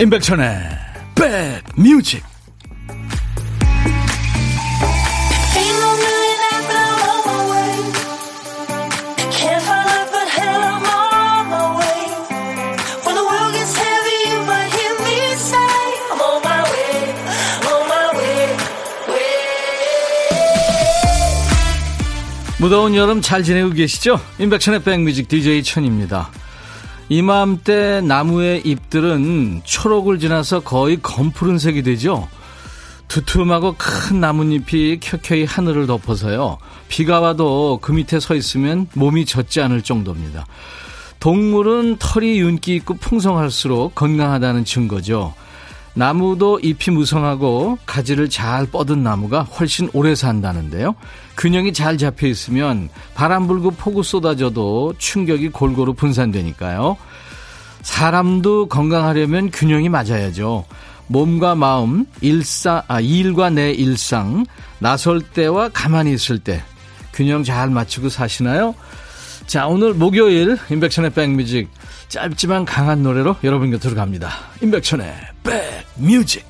임백천의 백뮤직 무더운 여름 잘 지내고 계시죠? 임백천의 백뮤직 DJ 천입니다. 이맘때 나무의 잎들은 초록을 지나서 거의 검푸른색이 되죠. 두툼하고 큰 나뭇잎이 켜켜이 하늘을 덮어서요. 비가 와도 그 밑에 서 있으면 몸이 젖지 않을 정도입니다. 동물은 털이 윤기 있고 풍성할수록 건강하다는 증거죠. 나무도 잎이 무성하고 가지를 잘 뻗은 나무가 훨씬 오래 산다는데요. 균형이 잘 잡혀 있으면 바람 불고 폭우 쏟아져도 충격이 골고루 분산되니까요. 사람도 건강하려면 균형이 맞아야죠. 몸과 마음, 일사, 아, 일과 내 일상, 나설 때와 가만히 있을 때 균형 잘 맞추고 사시나요? 자, 오늘 목요일 임백천의 백뮤직 짧지만 강한 노래로 여러분 곁으로 갑니다. 임백천의 백뮤직.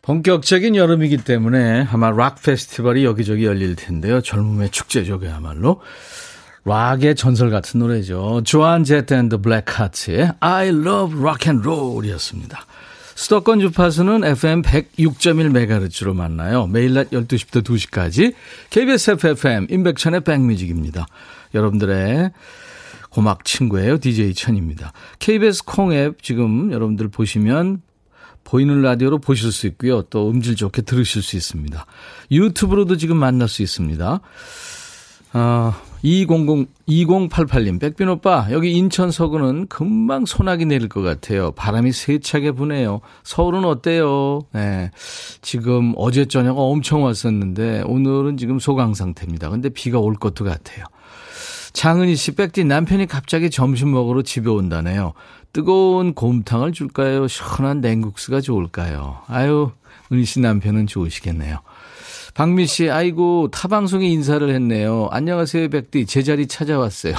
본격적인 여름이기 때문에 아마 락 페스티벌이 여기저기 열릴 텐데요. 젊음의 축제죠, 그야말로. 락의 전설 같은 노래죠. 조안 제트 앤드 블랙하츠의 I Love Rock and Roll이었습니다. 수도권 주파수는 FM 106.1MHz로 만나요. 매일 낮 12시부터 2시까지 KBS 해피FM 임백천의 백뮤직입니다. 여러분들의 고막 친구예요. DJ 천입니다. KBS 콩앱 지금 여러분들 보시면 보이는 라디오로 보실 수 있고요. 또 음질 좋게 들으실 수 있습니다. 유튜브로도 지금 만날 수 있습니다. 아, 200, 2088님, 백빈 오빠, 여기 인천 서구는 금방 소나기 내릴 것 같아요. 바람이 세차게 부네요. 서울은 어때요? 네. 지금 어제 저녁 엄청 왔었는데, 오늘은 지금 소강 상태입니다. 근데 비가 올 것도 같아요. 장은희 씨, 백디 남편이 갑자기 점심 먹으러 집에 온다네요. 뜨거운 곰탕을 줄까요? 시원한 냉국수가 좋을까요? 아유, 은희 씨 남편은 좋으시겠네요. 박미 씨, 아이고, 타방송에 인사를 했네요. 안녕하세요, 백디. 제자리 찾아왔어요.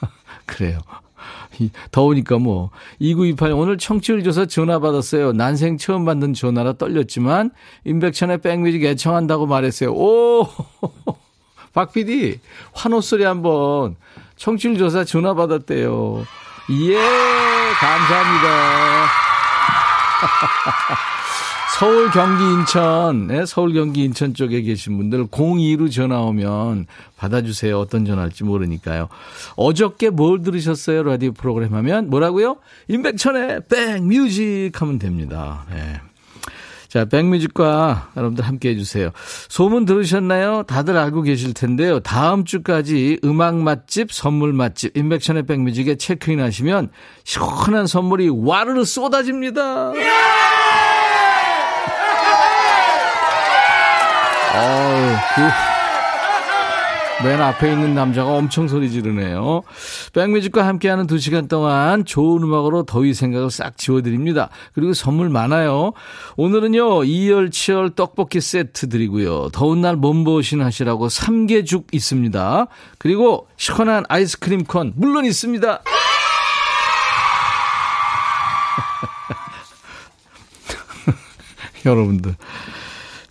그래요. 더우니까 뭐. 2928, 오늘 청취율 조사 전화 받았어요. 난생 처음 받는 전화라 떨렸지만, 임백천의 백뮤직 애청한다고 말했어요. 오! 박 PD, 환호 소리 한번. 청취율 조사 전화 받았대요. 예, 감사합니다. 서울, 경기, 인천, 네, 서울, 경기, 인천 쪽에 계신 분들 02로 전화 오면 받아주세요. 어떤 전화할지 모르니까요. 어저께 뭘 들으셨어요? 라디오 프로그램 하면 뭐라고요? 임백천의 백뮤직 하면 됩니다. 네. 자, 백뮤직과 여러분들 함께 해주세요. 소문 들으셨나요? 다들 알고 계실 텐데요. 다음 주까지 음악 맛집, 선물 맛집, 인백션의 백뮤직에 체크인 하시면 시원한 선물이 와르르 쏟아집니다. 어우, 그, 맨 앞에 있는 남자가 엄청 소리 지르네요. 백뮤직과 함께하는 두 시간 동안 좋은 음악으로 더위 생각을 싹 지워드립니다. 그리고 선물 많아요. 오늘은요, 이열치열 떡볶이 세트 드리고요. 더운 날 몸보신 하시라고 삼계죽 있습니다. 그리고 시원한 아이스크림 콘, 물론 있습니다. 여러분들.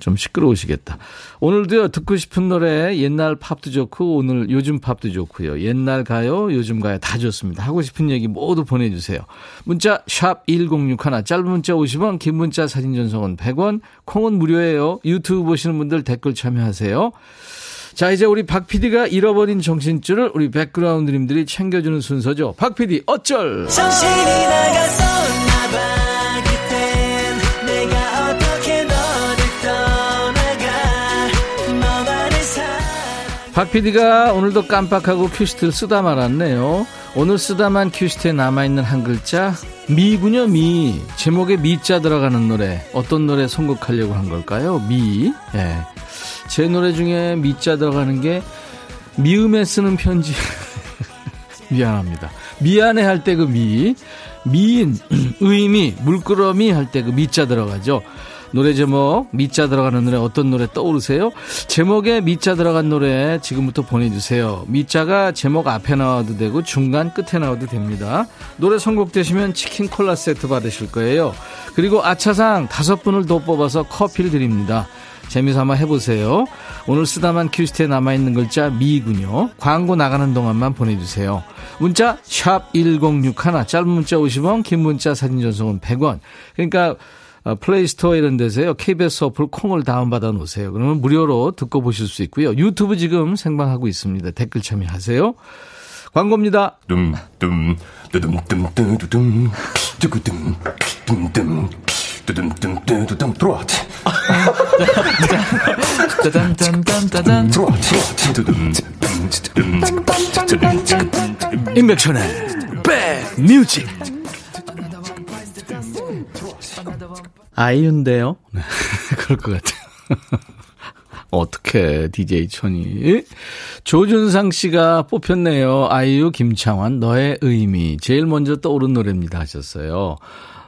좀 시끄러우시겠다. 오늘도요, 듣고 싶은 노래, 옛날 팝도 좋고, 오늘 요즘 팝도 좋고요. 옛날 가요, 요즘 가요 다 좋습니다. 하고 싶은 얘기 모두 보내주세요. 문자, 샵 1061, 짧은 문자 50원, 긴 문자 사진 전송은 100원, 콩은 무료예요. 유튜브 보시는 분들 댓글 참여하세요. 자, 이제 우리 박 PD가 잃어버린 정신줄을 우리 백그라운드님들이 챙겨주는 순서죠. 박 PD, 어쩔! 정신이 나갔었 박 PD가 오늘도 깜빡하고 큐시트를 쓰다 말았네요. 오늘 쓰다만 큐시트에 남아있는 한 글자 미군요 미 제목에 미자 들어가는 노래 어떤 노래 선곡하려고 한 걸까요? 미 예. 제 노래 중에 미자 들어가는 게 미음에 쓰는 편지 미안합니다. 미안해 할 때 그 미, 미인, 의미, 물끄러미 할 때 그 미자 들어가죠. 노래 제목 미자 들어가는 노래 어떤 노래 떠오르세요? 제목에 미자 들어간 노래 지금부터 보내주세요. 미자가 제목 앞에 나와도 되고 중간 끝에 나와도 됩니다. 노래 선곡되시면 치킨 콜라 세트 받으실 거예요. 그리고 아차상 다섯 분을 더 뽑아서 커피를 드립니다. 재미삼아 해보세요. 오늘 쓰다만 큐시트에 남아있는 글자 미군요. 광고 나가는 동안만 보내주세요. 문자 1061, 짧은 문자 50원, 긴 문자 사진 전송은 100원. 그러니까 어, 플레이스토어 이런 데서요. KBS 어플 콩을 다운받아 놓으세요. 그러면 무료로 듣고 보실 수 있고요. 유튜브 지금 생방하고 있습니다. 댓글 참여하세요. 광고입니다. dumdum, 두둠둠, 두구둠, 둠둠, 두둠둠, 들어와. 임백천의 백뮤직 아이유인데요. 네, 그럴 것 같아요. 어떻게 DJ 천이 조준상 씨가 뽑혔네요. 아이유 김창완 너의 의미 제일 먼저 떠오른 노래입니다 하셨어요.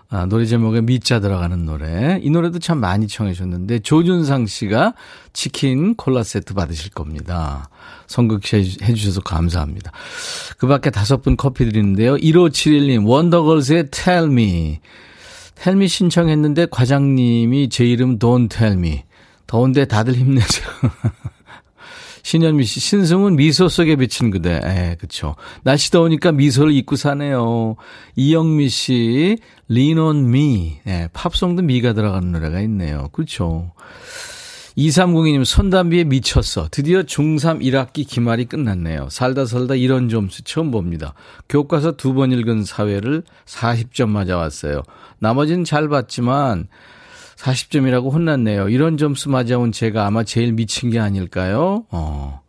아, 노래 제목에 미자 들어가는 노래. 이 노래도 참 많이 청해 주셨는데 조준상 씨가 치킨 콜라 세트 받으실 겁니다. 선극해 주셔서 감사합니다. 그 밖에 다섯 분 커피 드리는데요. 1571님 원더걸스의 Tell Me. Me 신청했는데 과장님이 제 이름 Tell Me. 더운데 다들 힘내죠. 신현미 씨, 신승은 미소 속에 비친 그대. 예, 그쵸. 날씨 더우니까 미소를 잊고 사네요. 이영미 씨, 리논 미. 예, 팝송도 미가 들어가는 노래가 있네요. 그렇죠. 2302님, 손담비에 미쳤어. 드디어 중3 1학기 기말이 끝났네요. 살다 살다 이런 점수 처음 봅니다. 교과서 두 번 읽은 사회를 40점 맞아왔어요. 나머지는 잘 봤지만, 40점이라고 혼났네요. 이런 점수 맞아온 제가 아마 제일 미친 게 아닐까요? 어,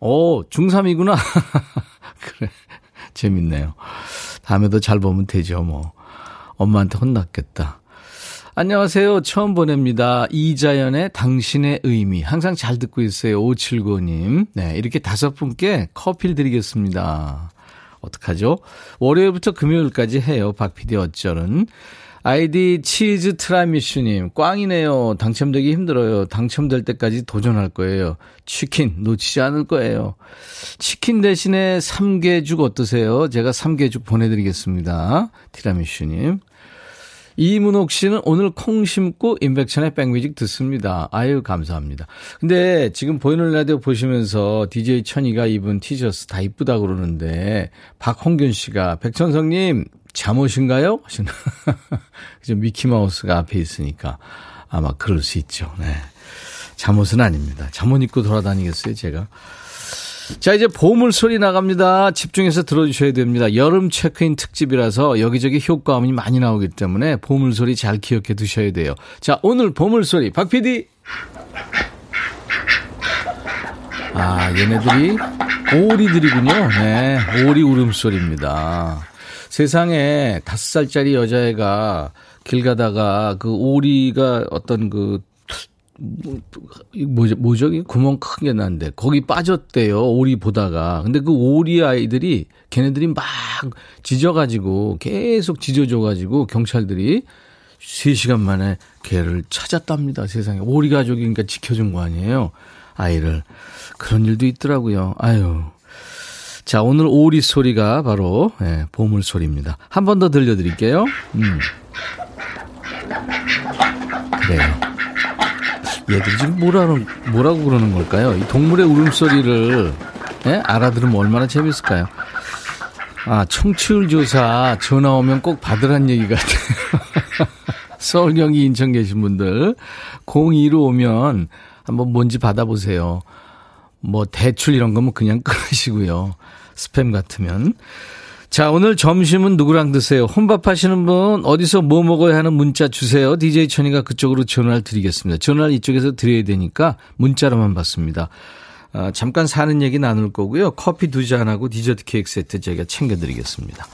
어 중3이구나. 그래. 재밌네요. 다음에도 잘 보면 되죠, 뭐. 엄마한테 혼났겠다. 안녕하세요. 처음 보냅니다. 이자연의 당신의 의미. 항상 잘 듣고 있어요. 579님. 네, 이렇게 다섯 분께 커피를 드리겠습니다. 어떡하죠? 월요일부터 금요일까지 해요. 박 PD 어쩔은. 아이디 치즈 트라미슈님, 꽝이네요. 당첨되기 힘들어요. 당첨될 때까지 도전할 거예요. 치킨 놓치지 않을 거예요. 치킨 대신에 삼계죽 어떠세요? 제가 삼계죽 보내드리겠습니다. 티라미슈님. 이문옥 씨는 오늘 콩 심고 인백천의 백뮤직 듣습니다. 아유, 감사합니다. 근데 지금 보이는 라디오 보시면서 DJ 천이가 입은 티셔츠 다 이쁘다 그러는데, 박홍균 씨가, 백천성님, 잠옷인가요? 하시는. 그죠. 미키마우스가 앞에 있으니까 아마 그럴 수 있죠. 네. 잠옷은 아닙니다. 잠옷 입고 돌아다니겠어요, 제가. 자, 이제 보물 소리 나갑니다. 집중해서 들어주셔야 됩니다. 여름 체크인 특집이라서 여기저기 효과음이 많이 나오기 때문에 보물 소리 잘 기억해 두셔야 돼요. 자, 오늘 보물 소리, 박 PD. 아, 얘네들이 오리들이군요. 네, 오리 울음소리입니다. 세상에 다섯 살짜리 여자애가 길 가다가 그 오리가 어떤 그 뭐죠, 뭐죠? 구멍 큰 게 난데 거기 빠졌대요. 오리 보다가. 근데 그 오리 아이들이 걔네들이 막 짖어가지고 계속 짖어줘가지고 경찰들이 3시간 만에 걔를 찾았답니다. 세상에. 오리 가족이니까 지켜준 거 아니에요. 아이를. 그런 일도 있더라고요. 아유. 자, 오늘 오리 소리가 바로 예, 보물 소리입니다. 한 번 더 들려드릴게요. 음. 그래요. 얘들이 지금 뭐라는, 뭐라고 그러는 걸까요? 이 동물의 울음소리를 예? 알아들으면 얼마나 재밌을까요? 아, 청취율 조사 전화 오면 꼭 받으란 얘기 같아요. 서울, 경기, 인천 계신 분들 02로 오면 한번 뭔지 받아보세요. 뭐 대출 이런 거면 그냥 끊으시고요. 스팸 같으면. 자, 오늘 점심은 누구랑 드세요? 혼밥 하시는 분, 어디서 뭐 먹어야 하는 문자 주세요. DJ 천이가 그쪽으로 전화를 드리겠습니다. 전화를 이쪽에서 드려야 되니까 문자로만 받습니다. 아, 잠깐 사는 얘기 나눌 거고요. 커피 두 잔하고 디저트 케이크 세트 제가 챙겨드리겠습니다.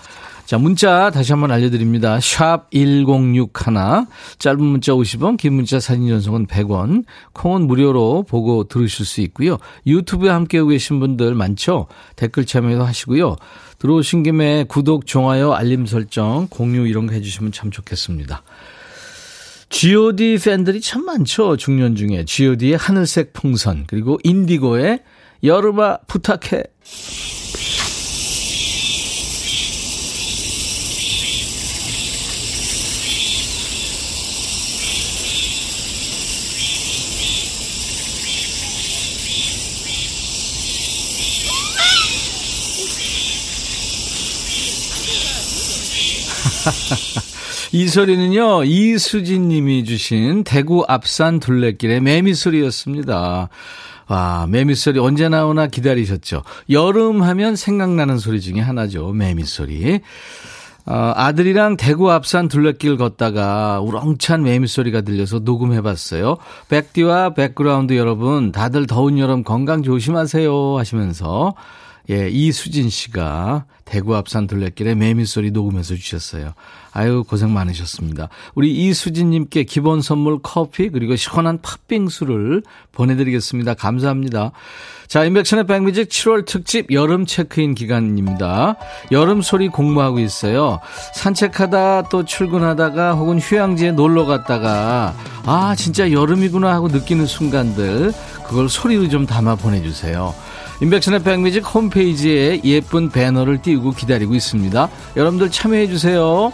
자, 문자 다시 한번 알려드립니다. 샵 1061, 짧은 문자 50원, 긴 문자 사진 전송은 100원, 콩은 무료로 보고 들으실 수 있고요. 유튜브에 함께하고 계신 분들 많죠? 댓글 참여도 하시고요. 들어오신 김에 구독, 좋아요, 알림 설정, 공유 이런 거 해주시면 참 좋겠습니다. G.O.D 팬들이 참 많죠. 중년 중에 G.O.D의 하늘색 풍선 그리고 인디고의 여름아 부탁해. 이 소리는요, 이수진 님이 주신 대구 앞산 둘레길의 매미소리였습니다. 와, 매미소리 언제 나오나 기다리셨죠? 여름 하면 생각나는 소리 중에 하나죠. 매미소리. 어, 아들이랑 대구 앞산 둘레길 걷다가 우렁찬 매미소리가 들려서 녹음해봤어요. 백디와 백그라운드 여러분, 다들 더운 여름 건강 조심하세요 하시면서 예, 이수진 씨가 대구 앞산 둘레길에 매미소리 녹음해서 주셨어요. 아유, 고생 많으셨습니다. 우리 이수진님께 기본 선물 커피, 그리고 시원한 팥빙수를 보내드리겠습니다. 감사합니다. 자, 인백션의 백뮤직 7월 특집 여름 체크인 기간입니다. 여름 소리 공부하고 있어요. 산책하다 또 출근하다가 혹은 휴양지에 놀러 갔다가 아, 진짜 여름이구나 하고 느끼는 순간들, 그걸 소리로 좀 담아 보내주세요. 인백션의 백뮤직 홈페이지에 예쁜 배너를 띄우고 기다리고 있습니다. 여러분들 참여해 주세요.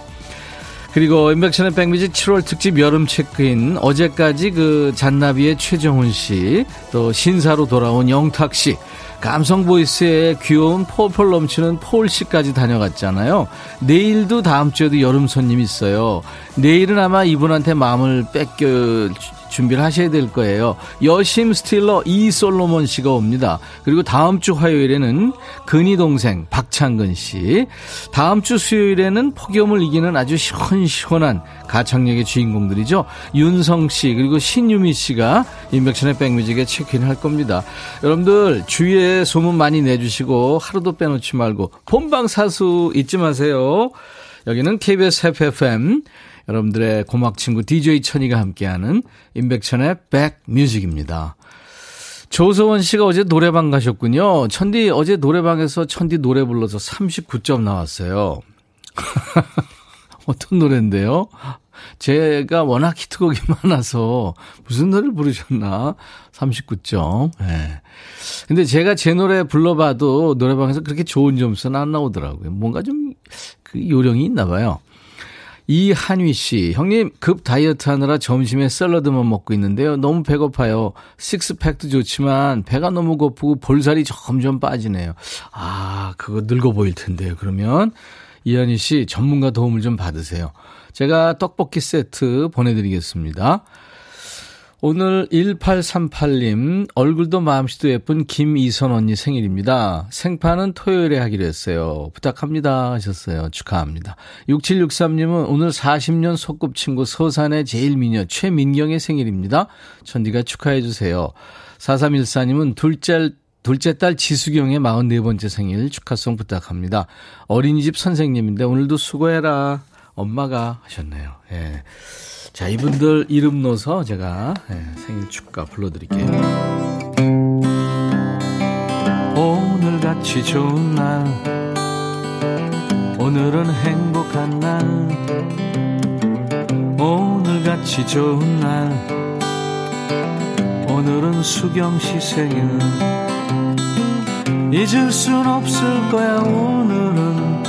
그리고 인백션의 백뮤직 7월 특집 여름 체크인 어제까지 그 잔나비의 최정훈 씨, 또 신사로 돌아온 영탁 씨, 감성 보이스의 귀여운 폴폴 넘치는 폴 씨까지 다녀갔잖아요. 내일도 다음 주에도 여름 손님 있어요. 내일은 아마 이분한테 마음을 뺏겨 준비를 하셔야 될 거예요. 여심 스틸러 이솔로몬 씨가 옵니다. 그리고 다음 주 화요일에는 근이 동생 박창근 씨, 다음 주 수요일에는 폭염을 이기는 아주 시원시원한 가창력의 주인공들이죠. 윤성 씨 그리고 신유미 씨가 인백션의 백뮤직에 체크인할 겁니다. 여러분들 주위에 소문 많이 내주시고 하루도 빼놓지 말고 본방사수 잊지 마세요. 여기는 KBS FFM 여러분들의 고막 친구 DJ 천이가 함께하는 임백천의 백뮤직입니다. 조서원 씨가 어제 노래방 가셨군요. 천디 어제 노래방에서 천디 노래 불러서 39점 나왔어요. 어떤 노래인데요? 제가 워낙 히트곡이 많아서 무슨 노래를 부르셨나? 39점. 예. 네. 근데 제가 제 노래 불러봐도 노래방에서 그렇게 좋은 점수는 안 나오더라고요. 뭔가 좀 그 요령이 있나 봐요. 이한휘 씨, 형님 급 다이어트 하느라 점심에 샐러드만 먹고 있는데요. 너무 배고파요. 식스팩도 좋지만 배가 너무 고프고 볼살이 점점 빠지네요. 아, 그거 늙어 보일 텐데요. 그러면 이한휘 씨 전문가 도움을 좀 받으세요. 제가 떡볶이 세트 보내드리겠습니다. 오늘 1838님, 얼굴도 마음씨도 예쁜 김이선 언니 생일입니다. 생파는 토요일에 하기로 했어요. 부탁합니다. 하셨어요. 축하합니다. 6763님은 오늘 40년 소꿉친구 서산의 제일 미녀 최민경의 생일입니다. 천디가 축하해주세요. 4314님은 둘째 둘째 딸 지수경의 44번째 생일 축하송 부탁합니다. 어린이집 선생님인데 오늘도 수고해라. 엄마가 하셨네요. 예. 자, 이분들 이름 넣어서 제가 네, 생일 축가 불러드릴게요. 오늘 같이 좋은 날, 오늘은 행복한 날, 오늘 같이 좋은 날, 오늘은 수경 씨 생일. 잊을 순 없을 거야, 오늘은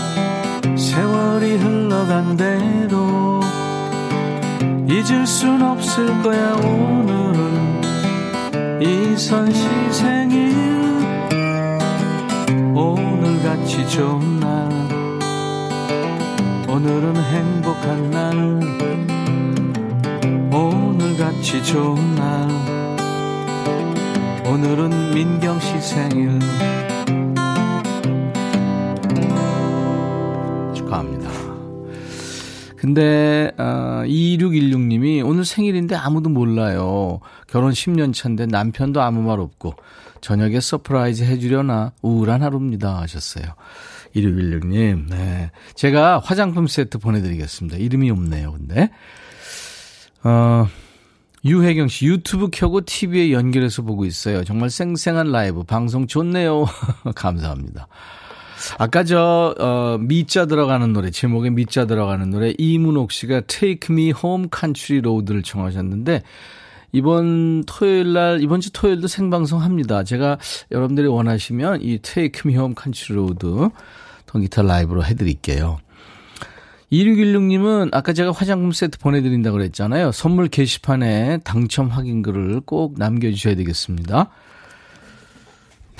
세월이 흘러간대도. 잊을 순 없을 거야 오늘은. 이선 시 생일. 오늘같이 좋은 날. 오늘은 행복한 날. 오늘같이 좋은 날. 오늘은 민경 씨 생일 근데 어, 2616님이 오늘 생일인데 아무도 몰라요. 결혼 10년 차인데 남편도 아무 말 없고 저녁에 서프라이즈 해주려나 우울한 하루입니다 하셨어요. 2616님, 네. 제가 화장품 세트 보내드리겠습니다. 이름이 없네요, 근데. 어, 유혜경 씨, 유튜브 켜고 TV에 연결해서 보고 있어요. 정말 쌩쌩한 라이브, 방송 좋네요. 감사합니다. 아까 저, 어, 미자 들어가는 노래, 제목에 미자 들어가는 노래, 이문옥 씨가 Take Me Home Country Road를 청하셨는데, 이번 토요일 날, 이번 주 토요일도 생방송 합니다. 제가 여러분들이 원하시면 이 Take Me Home Country Road 통기타 라이브로 해드릴게요. 2616님은 아까 제가 화장품 세트 보내드린다고 그랬잖아요. 선물 게시판에 당첨 확인글을 꼭 남겨주셔야 되겠습니다.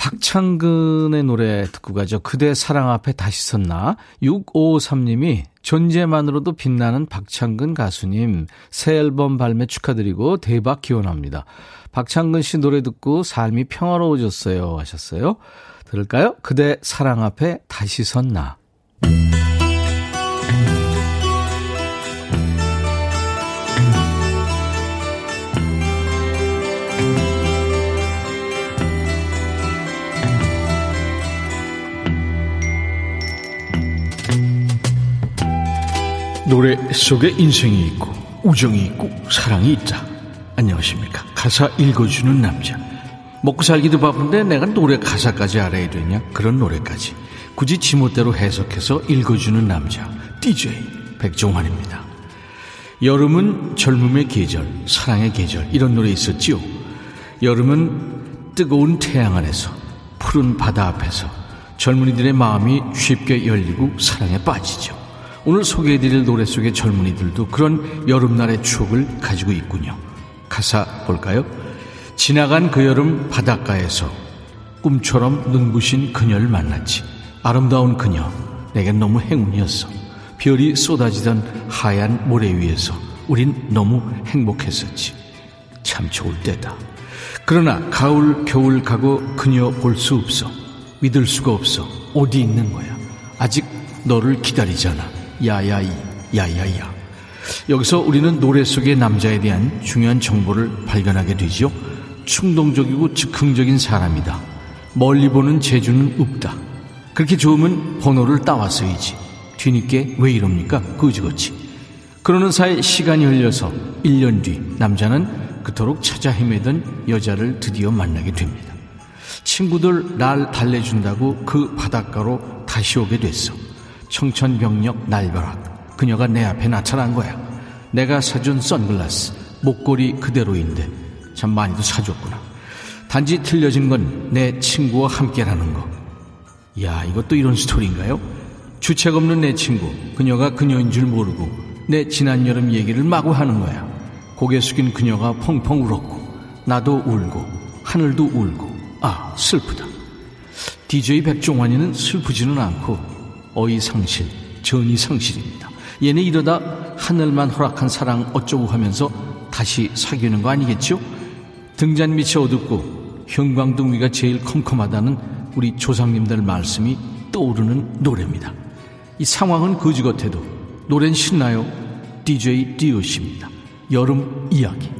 박창근의 노래 듣고 가죠. 그대 사랑 앞에 다시 섰나? 6553님이 존재만으로도 빛나는 박창근 가수님 새 앨범 발매 축하드리고 대박 기원합니다. 박창근 씨 노래 듣고 삶이 평화로워졌어요 하셨어요. 들을까요? 그대 사랑 앞에 다시 섰나? 노래 속에 인생이 있고 우정이 있고 사랑이 있다. 안녕하십니까. 가사 읽어주는 남자. 먹고 살기도 바쁜데 내가 노래 가사까지 알아야 되냐? 그런 노래까지. 굳이 지멋대로 해석해서 읽어주는 남자. DJ 백종환입니다. 여름은 젊음의 계절, 사랑의 계절. 이런 노래 있었지요. 여름은 뜨거운 태양 안에서, 푸른 바다 앞에서 젊은이들의 마음이 쉽게 열리고 사랑에 빠지죠. 오늘 소개해드릴 노래 속의 젊은이들도 그런 여름날의 추억을 가지고 있군요. 가사 볼까요? 지나간 그 여름 바닷가에서 꿈처럼 눈부신 그녀를 만났지. 아름다운 그녀, 내겐 너무 행운이었어. 별이 쏟아지던 하얀 모래 위에서 우린 너무 행복했었지. 참 좋을 때다. 그러나 가을, 겨울 가고 그녀 볼 수 없어. 믿을 수가 없어. 어디 있는 거야? 아직 너를 기다리잖아. 야야이, 야야야. 여기서 우리는 노래 속의 남자에 대한 중요한 정보를 발견하게 되지요. 충동적이고 즉흥적인 사람이다. 멀리 보는 재주는 없다. 그렇게 좋으면 번호를 따왔어야지. 뒤늦게 왜 이럽니까? 그지같이. 그러는 사이 시간이 흘려서 1년 뒤 남자는 그토록 찾아 헤매던 여자를 드디어 만나게 됩니다. 친구들 날 달래준다고 그 바닷가로 다시 오게 됐어. 청천벽력 날벼락 그녀가 내 앞에 나타난 거야 내가 사준 선글라스 목걸이 그대로인데 참 많이도 사줬구나 단지 틀려진 건 내 친구와 함께라는 거 야, 이것도 이런 스토리인가요? 주책 없는 내 친구, 그녀가 그녀인 줄 모르고 내 지난 여름 얘기를 마구 하는 거야. 고개 숙인 그녀가 펑펑 울었고, 나도 울고, 하늘도 울고, 아, 슬프다. DJ 백종환이는 슬프지는 않고 어이상실, 전이상실입니다. 얘네 이러다 하늘만 허락한 사랑 어쩌고 하면서 다시 사귀는 거 아니겠죠? 등잔 밑이 어둡고 형광등 위가 제일 컴컴하다는 우리 조상님들 말씀이 떠오르는 노래입니다. 이 상황은 거지 같아도 노래는 신나요. DJ 디오씨입니다. 여름 이야기.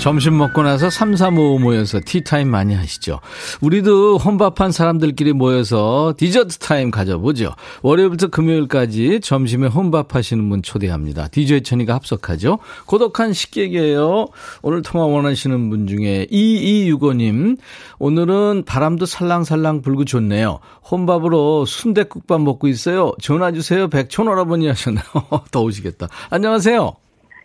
점심 먹고 나서 3, 3, 5 모여서 티타임 많이 하시죠. 우리도 혼밥한 사람들끼리 모여서 디저트 타임 가져보죠. 월요일부터 금요일까지 점심에 혼밥하시는 분 초대합니다. DJ 천이가 합석하죠. 고독한 식객이에요. 오늘 통화 원하시는 분 중에 2265님. 오늘은 바람도 살랑살랑 불고 좋네요. 혼밥으로 순대국밥 먹고 있어요. 전화 주세요. 백촌 할아버니 하셨나요? 더우시겠다. 안녕하세요.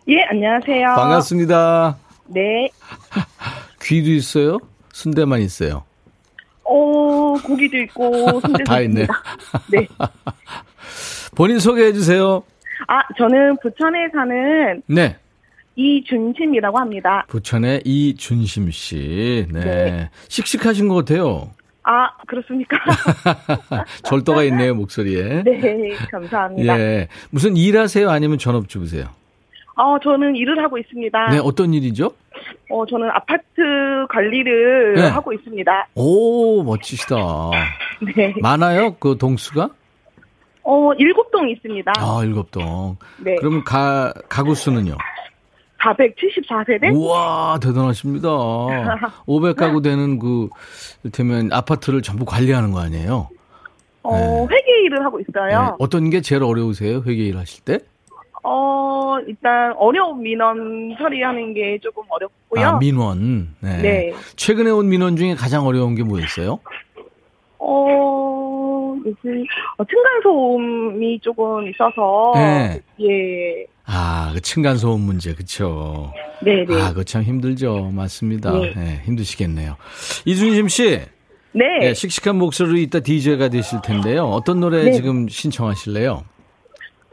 예, 안녕하세요. 반갑습니다. 네. 귀도 있어요? 순대만 있어요? 어, 고기도 있고, 순대도 다 있네. 네. 본인 소개해 주세요. 아, 저는 부천에 사는 네. 이준심이라고 합니다. 부천의 이준심 씨. 네. 네. 씩씩하신 것 같아요. 아, 그렇습니까? 절도가 있네요, 목소리에. 네, 감사합니다. 예. 무슨 일하세요? 아니면 전업주부세요? 어, 저는 일을 하고 있습니다. 네, 어떤 일이죠? 어, 저는 아파트 관리를 네. 하고 있습니다. 오, 멋지시다. 네. 많아요? 그 동수가? 어, 일곱 동 있습니다. 아, 일곱 동. 네. 그러면 가, 가구 수는요? 474세대? 우와, 대단하십니다. 500가구 되는 그, 이를테면 아파트를 전부 관리하는 거 아니에요? 어, 네. 회계 일을 하고 있어요. 네. 어떤 게 제일 어려우세요? 회계 일 하실 때? 어, 일단 어려운 민원 처리하는 게 조금 어렵고요. 아, 민원. 네. 네. 최근에 온 민원 중에 가장 어려운 게 뭐였어요? 어, 무슨, 어, 층간소음이 조금 있어서. 네. 예. 아, 그 층간소음 문제, 그쵸. 네네. 아, 그거 참 힘들죠. 맞습니다. 네. 네, 힘드시겠네요. 이준심 씨. 네. 네, 씩씩한 목소리로 이따 DJ가 되실 텐데요. 어떤 노래 네. 지금 신청하실래요?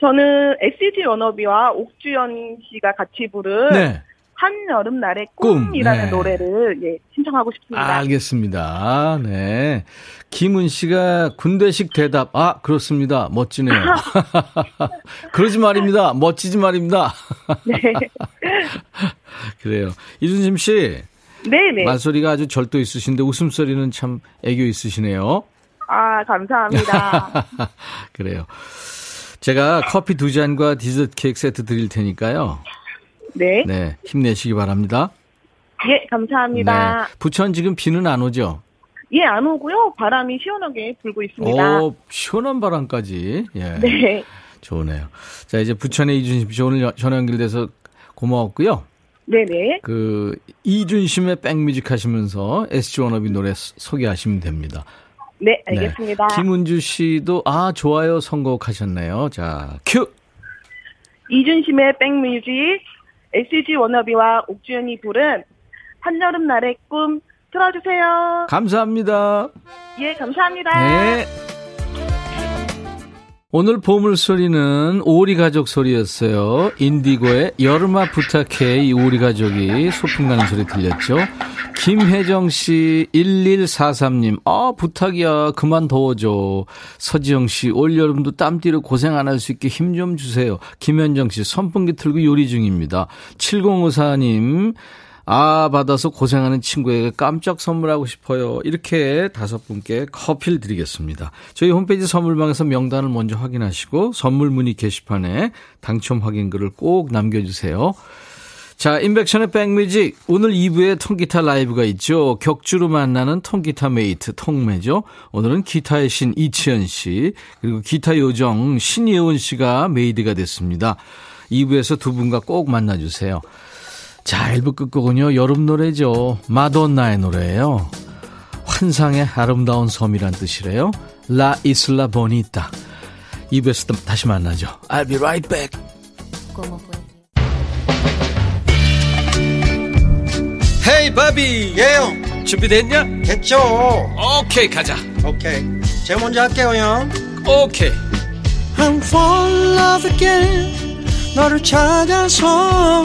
저는 SG 워너비와 옥주연 씨가 같이 부른. 네. 한여름 날의 꿈, 꿈이라는 네. 노래를 예, 신청하고 싶습니다. 알겠습니다. 네. 김은 씨가 군대식 대답. 아, 그렇습니다. 멋지네요. 그러지 말입니다. 멋지지 말입니다. 네. 그래요. 이준심 씨. 네네. 말소리가 아주 절도 있으신데 웃음소리는 참 애교 있으시네요. 아, 감사합니다. 그래요. 제가 커피 두 잔과 디저트 케이크 세트 드릴 테니까요. 네. 네. 힘내시기 바랍니다. 예, 감사합니다. 네. 부천 지금 비는 안 오죠? 예, 안 오고요. 바람이 시원하게 불고 있습니다. 오, 시원한 바람까지. 예. 네. 좋네요. 자, 이제 부천의 이준심 씨 오늘 여- 전화 연결돼서 고마웠고요. 네네. 그, 이준심의 백뮤직 하시면서 SG 워너비 노래 소- 소개하시면 됩니다. 네, 알겠습니다. 네. 김은주 씨도, 아, 좋아요 선곡하셨네요. 자, 큐! 이준심의 백뮤직, SG 워너비와 옥주연이 부른 한여름 날의 꿈 틀어주세요. 감사합니다. 예, 감사합니다. 네. 오늘 보물 소리는 오리 가족 소리였어요. 인디고의 여름아 부탁해 이 오리 가족이 소풍 가는 소리 들렸죠. 김혜정 씨 1143님 아 부탁이야 그만 더워져. 서지영 씨 올여름도 땀띠로 고생 안 할 수 있게 힘 좀 주세요. 김현정 씨 선풍기 틀고 요리 중입니다. 7054님 아, 받아서 고생하는 친구에게 깜짝 선물하고 싶어요. 이렇게 다섯 분께 커피를 드리겠습니다. 저희 홈페이지 선물방에서 명단을 먼저 확인하시고 선물 문의 게시판에 당첨 확인글을 꼭 남겨주세요. 자, 임백천의 백뮤직. 오늘 2부에 통기타 라이브가 있죠. 격주로 만나는 통기타 메이트, 통매죠. 오늘은 기타의 신 이치현 씨, 그리고 기타 요정 신예원 씨가 메이트가 됐습니다. 2부에서 두 분과 꼭 만나주세요. 자, 1부 끝곡은요, 여름 노래죠. 마돈나의 노래예요. 환상의 아름다운 섬이란 뜻이래요. 라 이슬라 보니타. 2부에서 또 다시 만나죠. I'll be right back. 헤이 바비 예영 준비됐냐? 됐죠 오케이 가자 오케이 제가 먼저 할게요 형 오케이 I'm fall in love again 너를 찾아서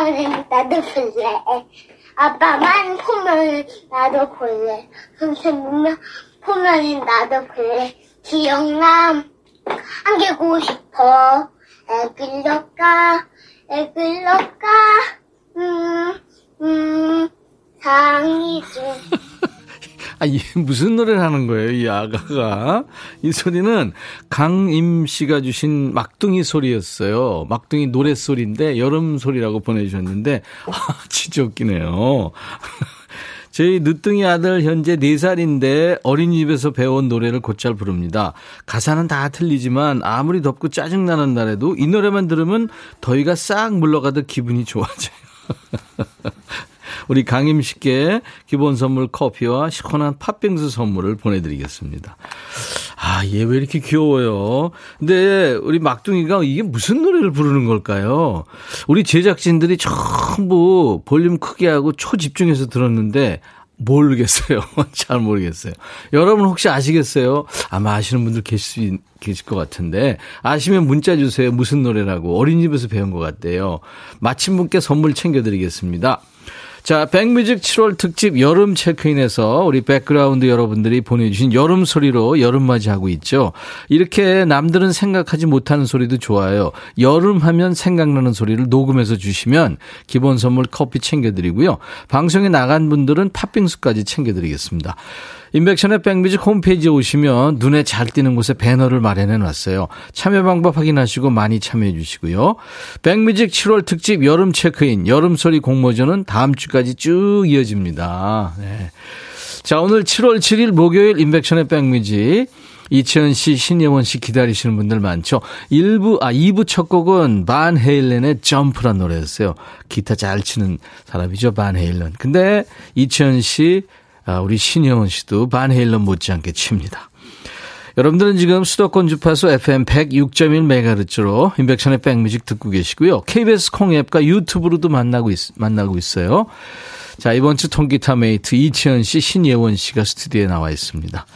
면 나도 볼래. 아빠만 보면 나도 볼래. 선생님만 보면 나도 볼래. 기억남 안기고 싶어. 애길러까 애길러까 음, 음, 상이지. 아, 이 무슨 노래를 하는 거예요, 이 아가가? 이 소리는 강임 씨가 주신 막둥이 소리였어요. 막둥이 노래 소리인데 여름 소리라고 보내주셨는데, 아, 진짜 웃기네요. 저희 늦둥이 아들 현재 4살인데 어린이집에서 배운 노래를 곧잘 부릅니다. 가사는 다 틀리지만 아무리 덥고 짜증나는 날에도 이 노래만 들으면 더위가 싹 물러가듯 기분이 좋아져요. 우리 강임 씨께 기본 선물 커피와 시원한 팥빙수 선물을 보내드리겠습니다. 아, 얘 왜 이렇게 귀여워요? 근데 우리 막둥이가 이게 무슨 노래를 부르는 걸까요? 우리 제작진들이 전부 볼륨 크게 하고 초집중해서 들었는데 모르겠어요. 잘 모르겠어요. 여러분 혹시 아시겠어요? 아마 아시는 분들 계실 수, 계실 것 같은데, 아시면 문자 주세요. 무슨 노래라고. 어린이집에서 배운 것 같대요. 마침 분께 선물 챙겨드리겠습니다. 자, 백뮤직 7월 특집 여름 체크인에서 우리 백그라운드 여러분들이 보내주신 여름 소리로 여름 맞이하고 있죠. 이렇게 남들은 생각하지 못하는 소리도 좋아요. 여름 하면 생각나는 소리를 녹음해서 주시면 기본 선물 커피 챙겨드리고요. 방송에 나간 분들은 팥빙수까지 챙겨드리겠습니다. 임백천의 백뮤직 홈페이지에 오시면 눈에 잘 띄는 곳에 배너를 마련해 놨어요. 참여 방법 확인하시고 많이 참여해 주시고요. 백뮤직 7월 특집 여름 체크인, 여름소리 공모전은 다음 주까지 쭉 이어집니다. 네. 자, 오늘 7월 7일 목요일 인백션의 백뮤직. 이치현 씨, 신예원 씨 기다리시는 분들 많죠. 1부, 아, 2부 첫 곡은 반 헤일렌의 점프란 노래였어요. 기타 잘 치는 사람이죠, 반 헤일렌. 근데 이치현 씨, 아, 우리 신혜원 씨도 반헤일런 못지않게 칩니다. 여러분들은 지금 수도권 주파수 FM 106.1MHz로 인백션의 백뮤직 듣고 계시고요. KBS 콩앱과 유튜브로도 만나고, 있, 만나고 있어요. 자, 이번 주 통기타 메이트 이치현 씨, 신예원 씨가 스튜디오에 나와 있습니다.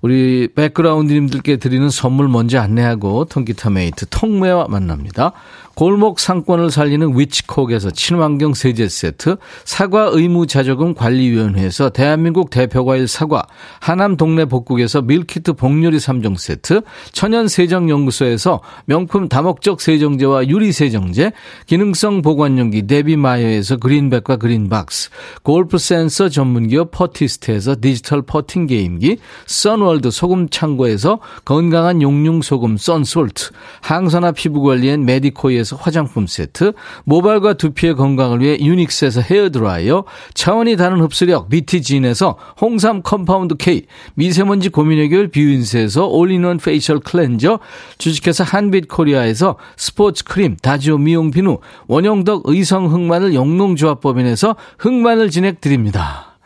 우리 백그라운드님들께 드리는 선물 먼저 안내하고 통기타 메이트 통매와 만납니다. 골목 상권을 살리는 위치콕에서 친환경 세제 세트, 사과 의무 자조금 관리위원회에서 대한민국 대표과일 사과, 하남 동네 복국에서 밀키트 복요리 3종 세트, 천연 세정 연구소에서 명품 다목적 세정제와 유리 세정제, 기능성 보관용기 데비마이어에서 그린백과 그린박스, 골프 센서 전문기업 퍼티스트에서 디지털 퍼팅 게임기, 선월드 소금 창고에서 건강한 용융 소금 썬솔트, 항산화 피부 관리엔 메디코 뷰에서 화장품 세트, 모발과 두피의 건강을 위해 유닉스에서 헤어드라이어, 차원이 다른 흡수력 비티진에서 홍삼 컴파운드 K, 미세먼지 고민 해결 뷰인스에서 올인원 페이셜 클렌저, 주식회사 한빛코리아에서 스포츠 크림 다지오 미용 비누, 원형덕 의성 흑마늘 영농조합법인에서 흑마늘 진행 드립니다.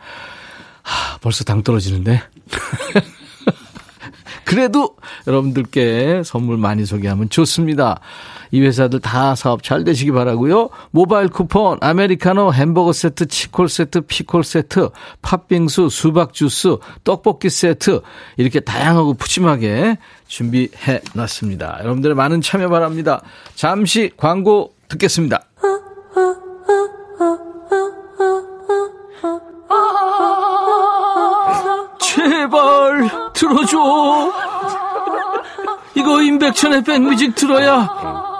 하, 벌써 당 떨어지는데. 그래도 여러분들께 선물 많이 소개하면 좋습니다. 이 회사들 다 사업 잘 되시기 바라고요. 모바일 쿠폰, 아메리카노, 햄버거 세트, 치콜 세트, 피콜 세트, 팥빙수, 수박 주스, 떡볶이 세트 이렇게 다양하고 푸짐하게 준비해 놨습니다. 여러분들의 많은 참여 바랍니다. 잠시 광고 듣겠습니다. 제발 들어줘. 이거 임백천의 백뮤직 들어야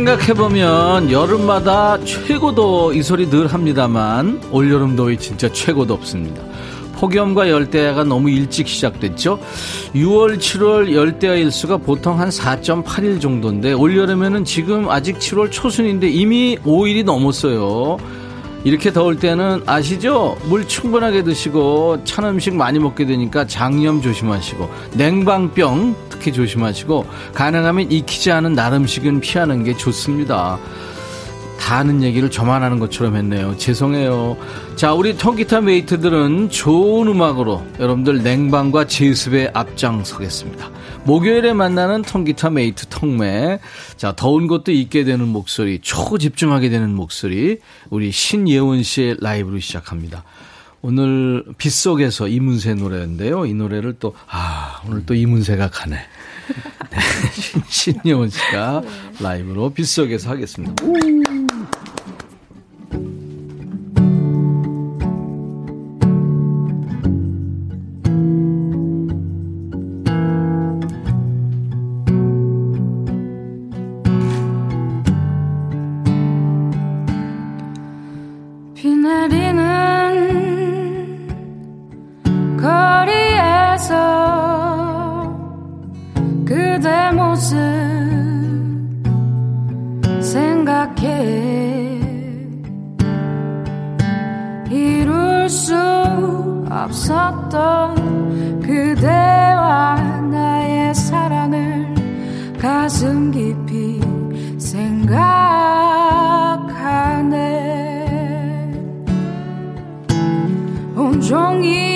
생각해보면 여름마다 최고도 이 소리 늘 합니다만 올여름 더위 진짜 최고도 없습니다. 폭염과 열대야가 너무 일찍 시작됐죠. 6월, 7월 열대야 일수가 보통 한 4.8일 정도인데 올여름에는 지금 아직 7월 초순인데 이미 5일이 넘었어요. 이렇게 더울 때는 아시죠? 물 충분하게 드시고 찬 음식 많이 먹게 되니까 장염 조심하시고 냉방병 특히 조심하시고 가능하면 익히지 않은 날 음식은 피하는 게 좋습니다. 다 아는 얘기를 저만 하는 것처럼 했네요. 죄송해요. 자, 우리 통기타 메이트들은 좋은 음악으로 여러분들 냉방과 제습에 앞장서겠습니다. 목요일에 만나는 통기타 메이트 통매. 자, 더운 것도 잊게 되는 목소리, 초집중하게 되는 목소리. 우리 신예원 씨의 라이브로 시작합니다. 오늘 빗속에서 이문세 노래인데요. 이 노래를 또, 아, 오늘 또 이문세가 가네. 네, 신예원 씨가 라이브로 빗속에서 하겠습니다. 온종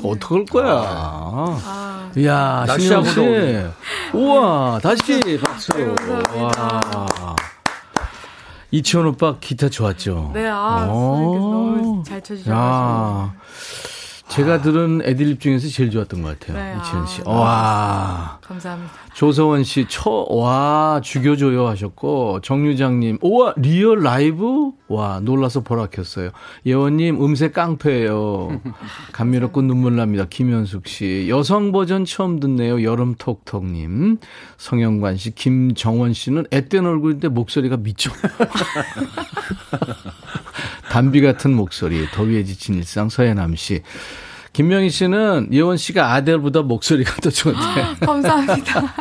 이 블루스 어떡할 거야. 이야, 신예원 씨. 우와, 다시 박수. 와. 이치현 오빠 기타 좋았죠? 네, 아, 선생님께서 너무 잘 쳐주셔가지고. 야, 제가 들은 애드립 중에서 제일 좋았던 것 같아요. 네, 이치현 씨. 아, 와. 감사합니다. 조서원 씨, 초, 와, 죽여줘요 하셨고, 정유장님, 우와, real live? 와, 놀라서 보라 켰어요. 예원님, 음색 깡패예요. 감미롭고 눈물 납니다. 김현숙 씨, 여성 버전 처음 듣네요. 여름 톡톡님. 성영관 씨, 김정원 씨는 앳된 얼굴인데 목소리가 미쳐. 담비 같은 목소리, 더위에 지친 일상, 서해남 씨. 김명희 씨는 예원 씨가 아델보다 목소리가 더 좋은데. 감사합니다.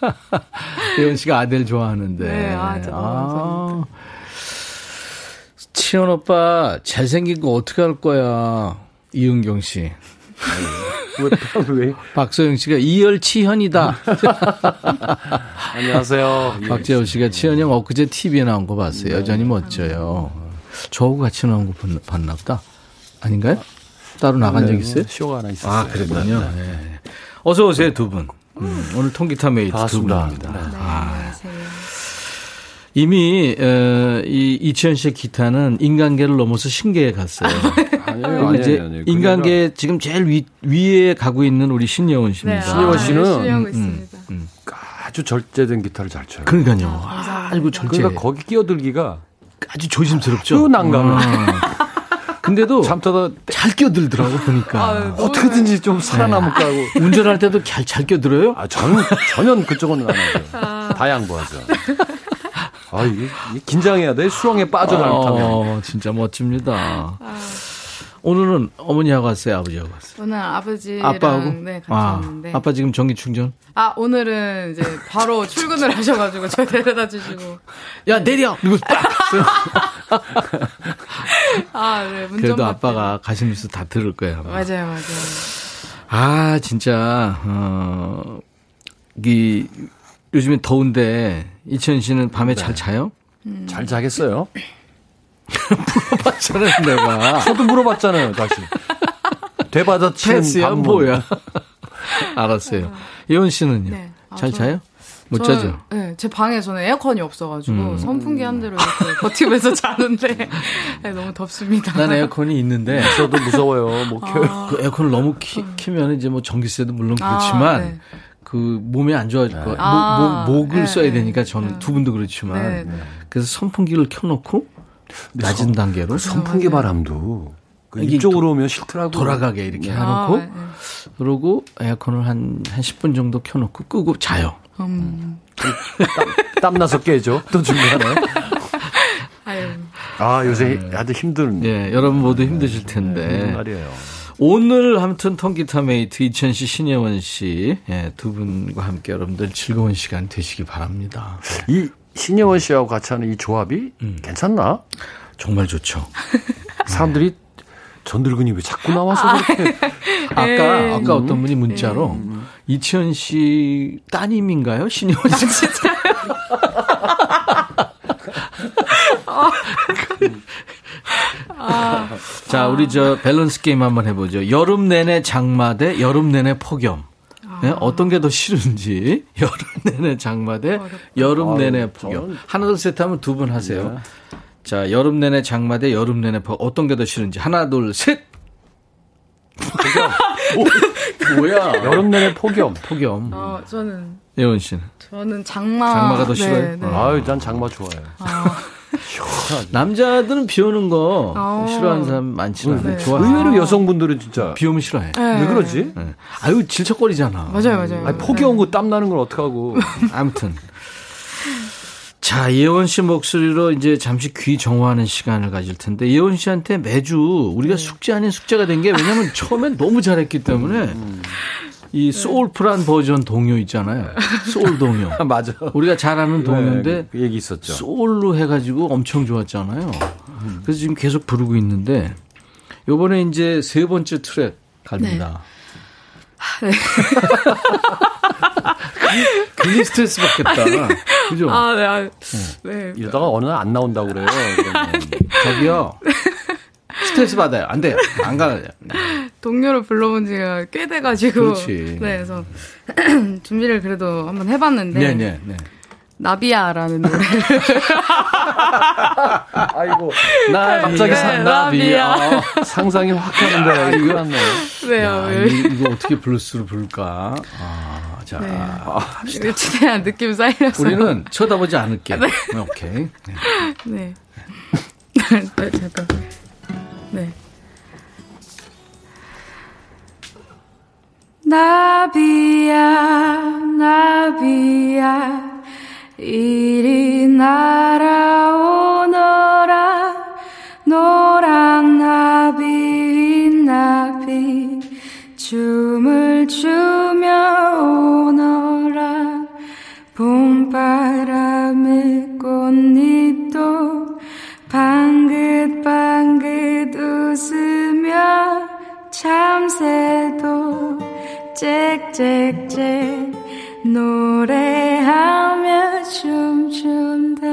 예원 씨가 아델 좋아하는데. 네, 아, 진짜 너무 치현 오빠 잘생긴 거 어떻게 할 거야? 이은경 씨. 왜, 왜? 박소영 씨가 이열 치현이다. 안녕하세요. 예. 박재호 씨가 치현 형 엊그제 TV에 나온 거 봤어요. 여전히 멋져요. 저하고 같이 나온 거 봤나, 봤나 보다. 아닌가요? 따로 나간 적 네, 있어요? 쇼가 하나 있었어요. 아, 그랬군요. 네. 어서 오세요, 두 분. 음, 오늘 통기타 메이트 두 반갑습니다. 분입니다. 네, 아, 안녕하세요. 이미 어, 이 이치현 씨의 기타는 인간계를 넘어서 신계에 갔어요. 아니에요, 아니에요, 이제 아니에요. 인간계 지금 제일 위, 위에 가고 있는 우리 신예원 씨입니다. 신예원 씨는- 하고 음, 있습니다. 아주 절제된 기타를 잘 쳐요. 그러니까요. 감사합니다. 아이고 절제. 그러니까 거기 끼어들기가 아주 조심스럽죠. 그 난감해. 아. 근데도 참다가 잘 끼어들더라고 보니까. 아유, 너무 어떻게든지 좀 살아남을까 하고. 운전할 때도 잘, 잘 끼어들어요? 아, 전, 전혀 그쪽은 안 하죠. 다 양보하죠. 아, 이게, 이게 긴장해야 돼. 수렁에 빠져나가면. 어, 진짜 멋집니다. 오늘은 어머니하고 왔어요, 아버지하고 왔어요. 오늘 아버지랑 아빠하고? 네, 같이 아, 왔는데. 아빠 지금 전기 충전? 아, 오늘은 이제 바로 출근을 하셔가지고 저 데려다 주시고. 야, 내려! 이거 빡! 아, 네, 그래도 아빠가 가시면서 다 들을 거예요. 아마. 맞아요, 맞아요. 아, 진짜, 어, 이, 요즘에 더운데, 이천 씨는 밤에 잘 자요? 잘 자겠어요? 봤잖아요, 내가. 저도 물어봤잖아요, 다시. 되받아 치는 패스야, 방문. 뭐야. 알았어요. 예원 씨는요? 네. 아, 잘 저- 자요? 못 저는- 자죠? 네, 제 방에서는 에어컨이 없어가지고 음. 선풍기 한 대로 이렇게 버티면서 자는데 네, 너무 덥습니다. 난 에어컨이 있는데, 저도 무서워요. 못 켜요. 그 에어컨을 너무 키, 키면 이제 뭐 전기세도 물론 그렇지만, 아, 네. 그 몸에 안 좋아질 거, 아, 목, 을 네, 써야 네. 되니까 저는 두 분도 그렇지만, 네, 네. 그래서 선풍기를 켜놓고, 낮은 단계로 선풍기 맞아요. 바람도 그 이쪽으로 오면 싫더라고. 돌아가게 이렇게 아, 해놓고, 네, 네. 그러고 에어컨을 한, 한 10분 정도 켜놓고 끄고 자요. 음, 땀나서 깨죠. 또 중간에. 아, 요새 아주 힘든. 예, 여러분 모두 힘드실 텐데. 힘든 날이에요. 오늘 아무튼 통기타 메이트 이치현 씨, 신예원 씨, 예, 두 분과 함께 여러분들 즐거운 시간 되시기 바랍니다. 이 신예원 씨하고 같이 하는 이 조합이 음. 괜찮나? 정말 좋죠. 사람들이 저 늙은이 왜 자꾸 나와서 그렇게. 아까, 아까 어떤 분이 문자로 이치현 씨 따님인가요? 신예원 씨. 자, 우리 저 밸런스 게임 한번 해보죠. 여름 내내 장마 대 여름 내내 폭염. 네? 어떤 게 더 싫은지 여름 내내 장마 대 여름 내내 아유, 폭염. 저는- 하나 둘 셋 하면 두 분 하세요. 자, 여름 내내 장마 대 여름 내내 폭염. 어떤 게 더 싫은지 하나 둘 셋. 뭐 야? 여름 내내 폭염. 폭염. 어, 저는 예원 씨는 저는 장마 장마가 더 싫어요? 네, 네. 아유, 난 장마 좋아해요. 남자들은 비 오는 거 어. 싫어하는 사람 많지 않아요. 네. 좋아. 의외로 여성분들은 진짜. 비 오면 싫어해. 네. 왜 그러지? 네. 아유 질척거리잖아. 맞아요, 맞아요. 아니, 폭이 온 거 땀 나는 걸 어떡하고. 아무튼. 자, 예원 씨 목소리로 이제 잠시 귀 정화하는 시간을 가질 텐데, 예원 씨한테 매주 우리가 숙제 아닌 숙제가 된 게 왜냐면 처음엔 너무 잘했기 때문에 이 소울풀한 버전 동요 있잖아요. 소울 동요. 맞아. 우리가 잘 아는 동요인데 네, 그 얘기 있었죠. 소울로 해가지고 엄청 좋았잖아요. 그래서 지금 계속 부르고 있는데, 요번에 이제 세 번째 트랙 갑니다. 굉장히 스트레스 받겠다. 그죠? 아, 네, 아, 네. 이러다가 어느 날 안 나온다고 그래요. 그러면. 저기요. 스트레스 받아요. 안 돼요. 안 가요. 동료를 불러본 지가 꽤 돼가지고. 그렇지. 네, 그래서 준비를 그래도 한번 해봤는데. 네, 네, 네. 나비야라는 노래. 아이고. 나 갑자기 상- 나비야. 어. 상상이 확 가는데. 이거 났네. 네, 야, 왜. 이- 이거 어떻게 블루스로 부를까? 아, 자. 네. 최대한 느낌 쌓이려서. 우리는 쳐다보지 않을게. 네. 오케이. 네. 네. 네, 잠깐. 네. 나비야, 나비야, 이리 날아오너라, 노란 나비, 흰 나비, 춤을 추며 오너라, 봄바람에 꽃잎도 방긋방긋 웃으며 참새도 짹짹짹 노래하며 춤춘다.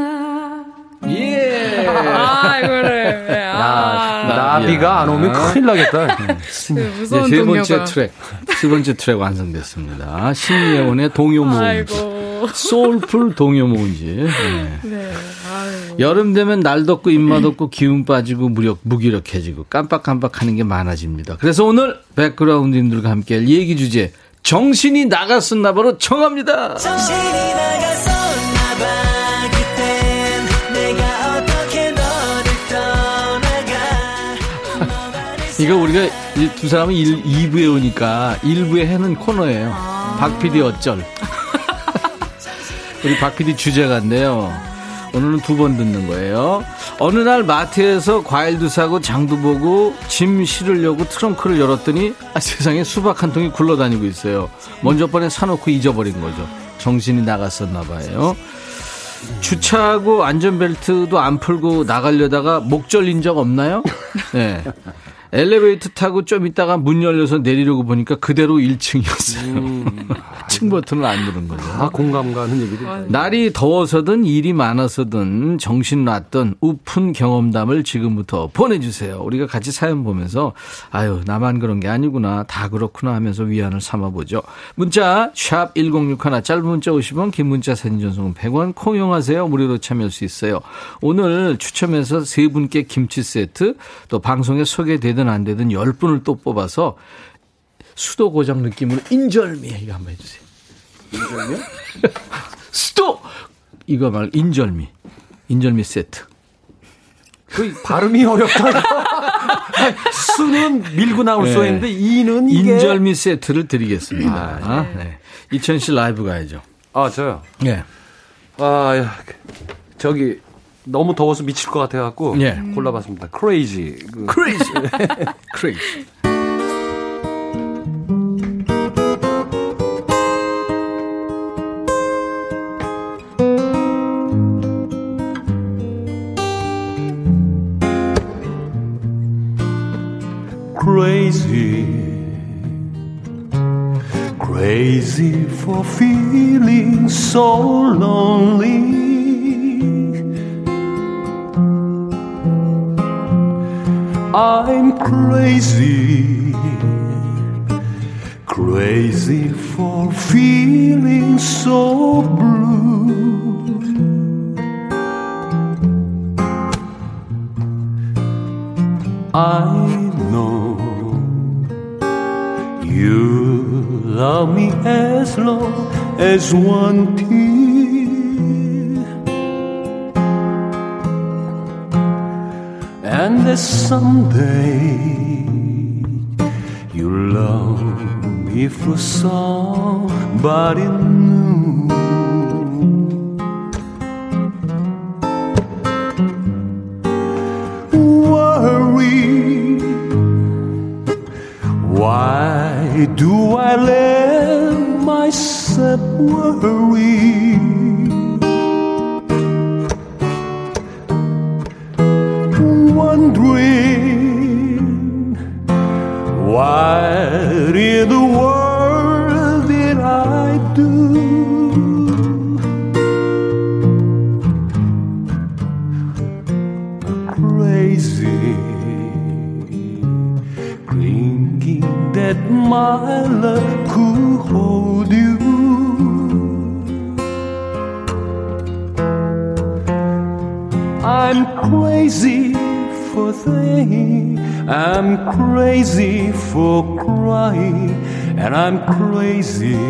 예. 아, 이거를. 네. 아. 나비가 안 오면 큰일 나겠다. 그 무서운 세 동료가. 번째 트랙, 세 번째 트랙 완성됐습니다. 신예원의 동요 모음지. 아이고. 소울풀 동요 모음지. 네. 네. 여름 되면 날 덥고 입맛 없고 기운 빠지고 무력, 무기력해지고 깜빡깜빡하는 게 많아집니다. 그래서 오늘 백그라운드님들과 함께 할 얘기 주제 정신이 나갔었나 봐로 정합니다. 정신이 나갔었나봐 떠나가 이거 우리가 이두 사람은 1, 2부에 오니까 1부에 해는 코너예요. 박 PD 어쩔. 우리 박 PD 주제가인데요. 오늘은 두 번 듣는 거예요. 어느 날 마트에서 과일도 사고 장도 보고 짐 실으려고 트렁크를 열었더니 아, 세상에 수박 한 통이 굴러다니고 있어요. 먼저 번에 사놓고 잊어버린 거죠. 정신이 나갔었나 봐요. 주차하고 안전벨트도 안 풀고 나가려다가 목 절린 적 없나요? 네. 엘리베이터 타고 좀 있다가 문 열려서 내리려고 보니까 그대로 1층이었어요. 층 버튼을 안 누른 거죠. 다 공감 가는 얘기들. 날이 더워서든 일이 많아서든 정신 놨던 우픈 경험담을 지금부터 보내주세요. 우리가 같이 사연 보면서 아유 나만 그런 게 아니구나 다 그렇구나 하면서 위안을 삼아보죠. 문자 샵 1061 짧은 문자 50원 긴 문자 사진 전송은 100원 콩 이용하세요. 무료로 참여할 수 있어요. 오늘 추첨해서 세 분께 김치 세트 또 방송에 소개되든 안 되든 10분을 또 뽑아서 수도 고장 느낌으로 인절미 이거 한번 해주세요. 인절미요? 수도 이거 말 인절미 인절미 세트. 그 발음이 어렵다. 수는 밀고 나올 네. 수 있는데 이는 이게 인절미 세트를 드리겠습니다. 네. 이치현 씨 라이브 가야죠. 아 저요. 네. 아 야, 저기 너무 더워서 미칠 것 같아 갖고 예. 골라봤습니다. Crazy. 그, Crazy. Crazy. crazy for feeling so lonely. I'm crazy, crazy for feeling so blue. I know you love me as long as one tear. And that someday you love me for somebody new. Worry why do I let that worry. poesia.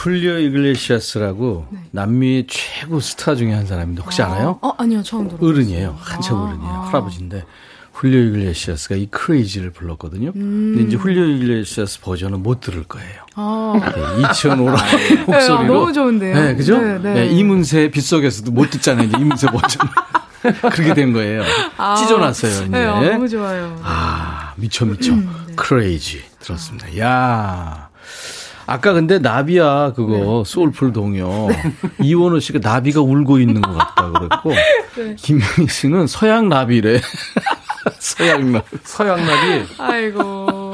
훌리오 이글레시아스라고 남미의 최고 스타 중에 한 사람인데 혹시 알아요? 어, 아니요, 처음 들어요. 어른이에요. 한참 아, 어른이에요. 아. 할아버지인데 훌리오 이글레시아스가 이 크레이지를 불렀거든요. 근데 이제 훌리오 이글레시아스 버전은 못 들을 거예요. 아. 네, 2005라는 목소리로. 네, 너무 좋은데요. 네, 그죠? 네, 네. 네, 이문세 빗속에서도 못 듣잖아요. 이제 이문세 버전. 그렇게 된 거예요. 아, 찢어놨어요, 이제. 네, 어, 너무 좋아요. 아, 미쳐, 미쳐. Crazy. 들었습니다. 야 아까 근데 나비야, 그거, soulful 동요. 이원호 씨가 나비가 울고 있는 것 같다 그랬고, 네. 김명희 씨는 서양 나비래. 서양 나비. 서양 나비 아이고.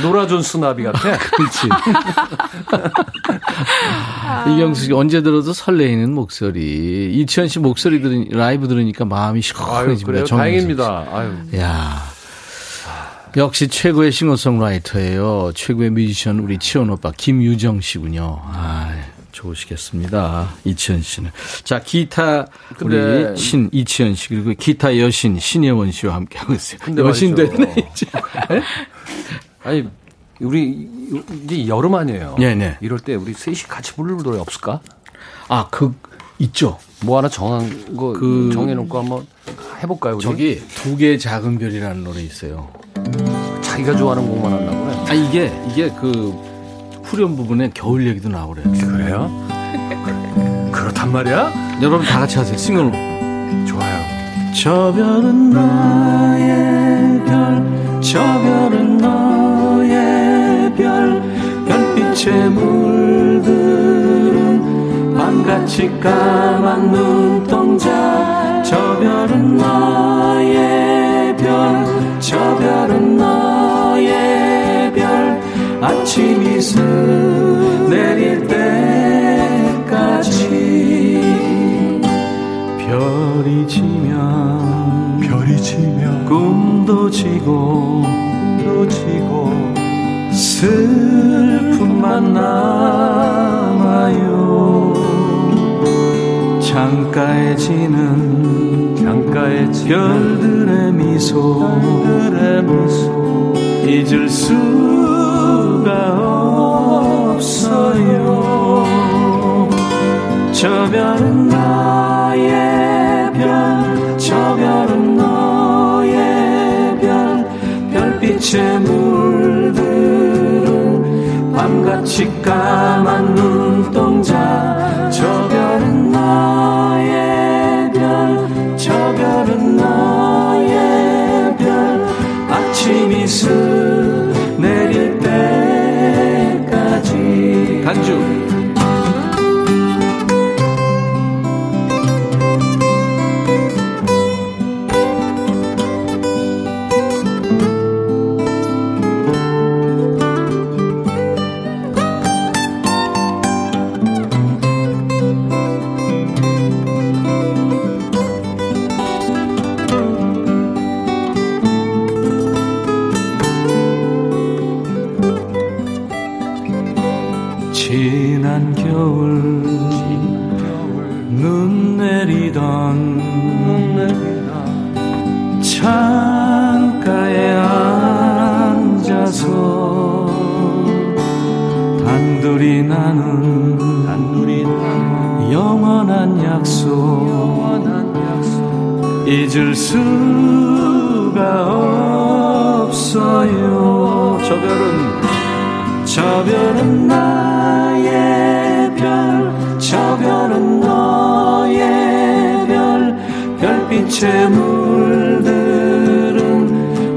노라존스 나비 같아. 그렇지. 이경수 씨 언제 들어도 설레이는 목소리. 이치현 씨 목소리 들으 라이브 들으니까 마음이 시원해집니다. 그래요? 다행입니다. 아유. 야 역시 최고의 싱어송라이터예요. 최고의 뮤지션 우리 치원 오빠 김유정 씨군요. 아, 좋으시겠습니다. 이치현 씨는. 자, 기타 우리 신 이치현 씨 그리고 기타 여신 신예원 씨와 함께 하고 있어요. 여신. 됐네 이제. 아니, 우리 이제 여름 아니에요. 네네. 이럴 때 우리 셋이 같이 부를 노래 없을까? 아, 그 있죠. 뭐 하나 정한 거 그- 정해놓고 한번 해볼까요? 우리? 저기 두 개의 작은 별이라는 노래 있어요. 자기가 좋아하는 곡만 한다고 그래. 아 이게 이게 그 후렴 부분에 겨울 얘기도 나오래요. 그래요? 그렇단 말이야? 여러분 다 같이 하세요. 싱글로. 좋아요. 저 별은 나의 별, 저 별은 너의 별, 별빛에 물들은 밤같이 까만 눈동자. 저 별은 너의 별, 저 별은 너의 별, 아침 이 슬 내릴 때까지. 별이 지면 별이 지면 꿈도 지고 꿈도 지고 슬픔만 남아요 창가에 지는 창가에 지는 별들의 미소. 별들의 미소. 잊을 수가 없어요. 저 별은 나의 별, 저 별은 너의 별, 별빛에 물들은 밤같이 까만 눈동자. 수가 없어요. 저 별은 저 별은 나의 별, 저 별은 너의 별, 별빛에 물들은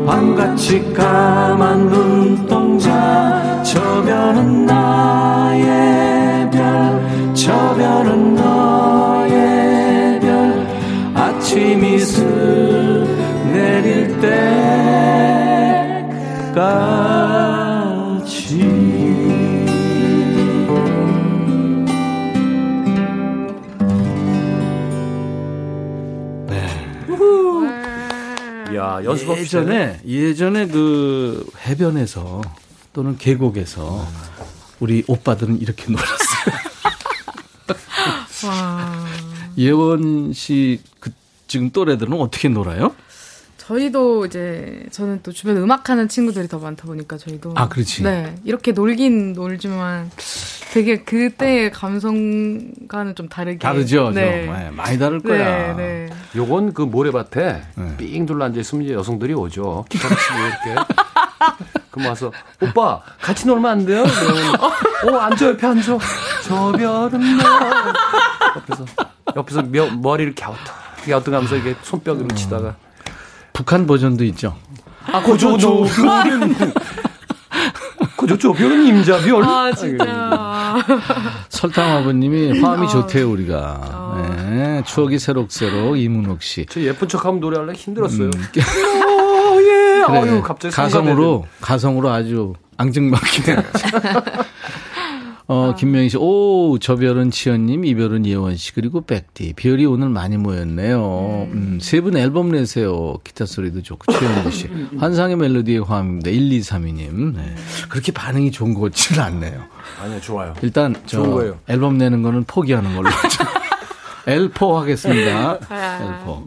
밤같이 까만 눈동자. 저 별은 나의 별, 저 별은 너의 별, 아침이 때까지. 야, 연습 없이 예전에 예전에 그 해변에서 또는 계곡에서 우리 오빠들은 이렇게 놀았어요. 와. 예원 씨 그 지금 또래들은 어떻게 놀아요? 저희도 이제 저는 또 주변에 음악하는 친구들이 더 많다 보니까 저희도 아, 그렇지. 네 이렇게 놀긴 놀지만 되게 그때의 감성과는 좀 다르게 다르죠, 네. 좀. 네, 많이 다를 거야. 네, 네. 요건 그 모래밭에 네. 삥 둘러 앉아 있으면 이제 여성들이 오죠. 기타를 치고 이렇게. 그럼 와서 오빠 같이 놀면 안 돼요? 그러면 어 앉아 옆에 앉아. 저 별은 너 옆에서 옆에서 며, 머리를 갸우뚱 갸우뚱하면서 이렇게 손뼉으로 치다가 북한 버전도 있죠. 아 고조 조 별은 고조 조 별은 임자별. 아 진짜 설탕 아버님이 화음이 좋대요 우리가. 네, 추억이 새록새록 이문옥 씨. 저 예쁜 척하면 노래하려 힘들었어요. 음, 어, 예. 그래, 아유 갑자기 가성으로 가성으로 아주 앙증맞게. 어, 김명희 씨, 오, 저 별은 치현님, 이 별은 예원 씨, 그리고 백디. 별이 오늘 많이 모였네요. 음, 세 분 앨범 내세요. 기타 소리도 좋고, 최현주 씨. 환상의 멜로디의 화음입니다. 1232님. 네. 그렇게 반응이 좋은 것 같지는 않네요. 아니요 좋아요. 일단, 저, 좋은 거예요. 앨범 내는 거는 포기하는 걸로. L4 하겠습니다. L4.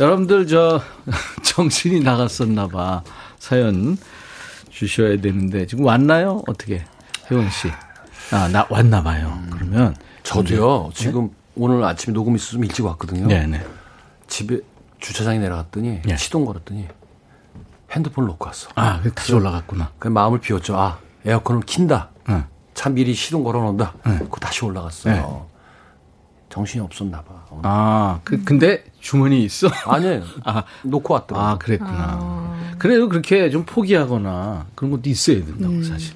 여러분들, 저, 정신이 나갔었나 봐. 사연 주셔야 되는데, 지금 왔나요? 어떻게? 혜원 씨. 아, 나 왔나 봐요. 그러면. 저도요 지금 오늘 아침에 녹음 있어서 좀 일찍 왔거든요. 네 네. 집에 주차장에 내려갔더니 네. 시동 걸었더니 핸드폰을 놓고 왔어. 아, 다시 올라갔구나. 그 마음을 비웠죠. 아 에어컨을 킨다. 응. 차 미리 시동 걸어놓는다. 네. 그거 다시 올라갔어요. 정신이 없었나 봐. 오늘. 아, 그, 근데 주머니 있어? 아니 아, 놓고 왔더라고. 아, 그랬구나. 그래도 그렇게 좀 포기하거나 그런 것도 있어야 된다고, 사실.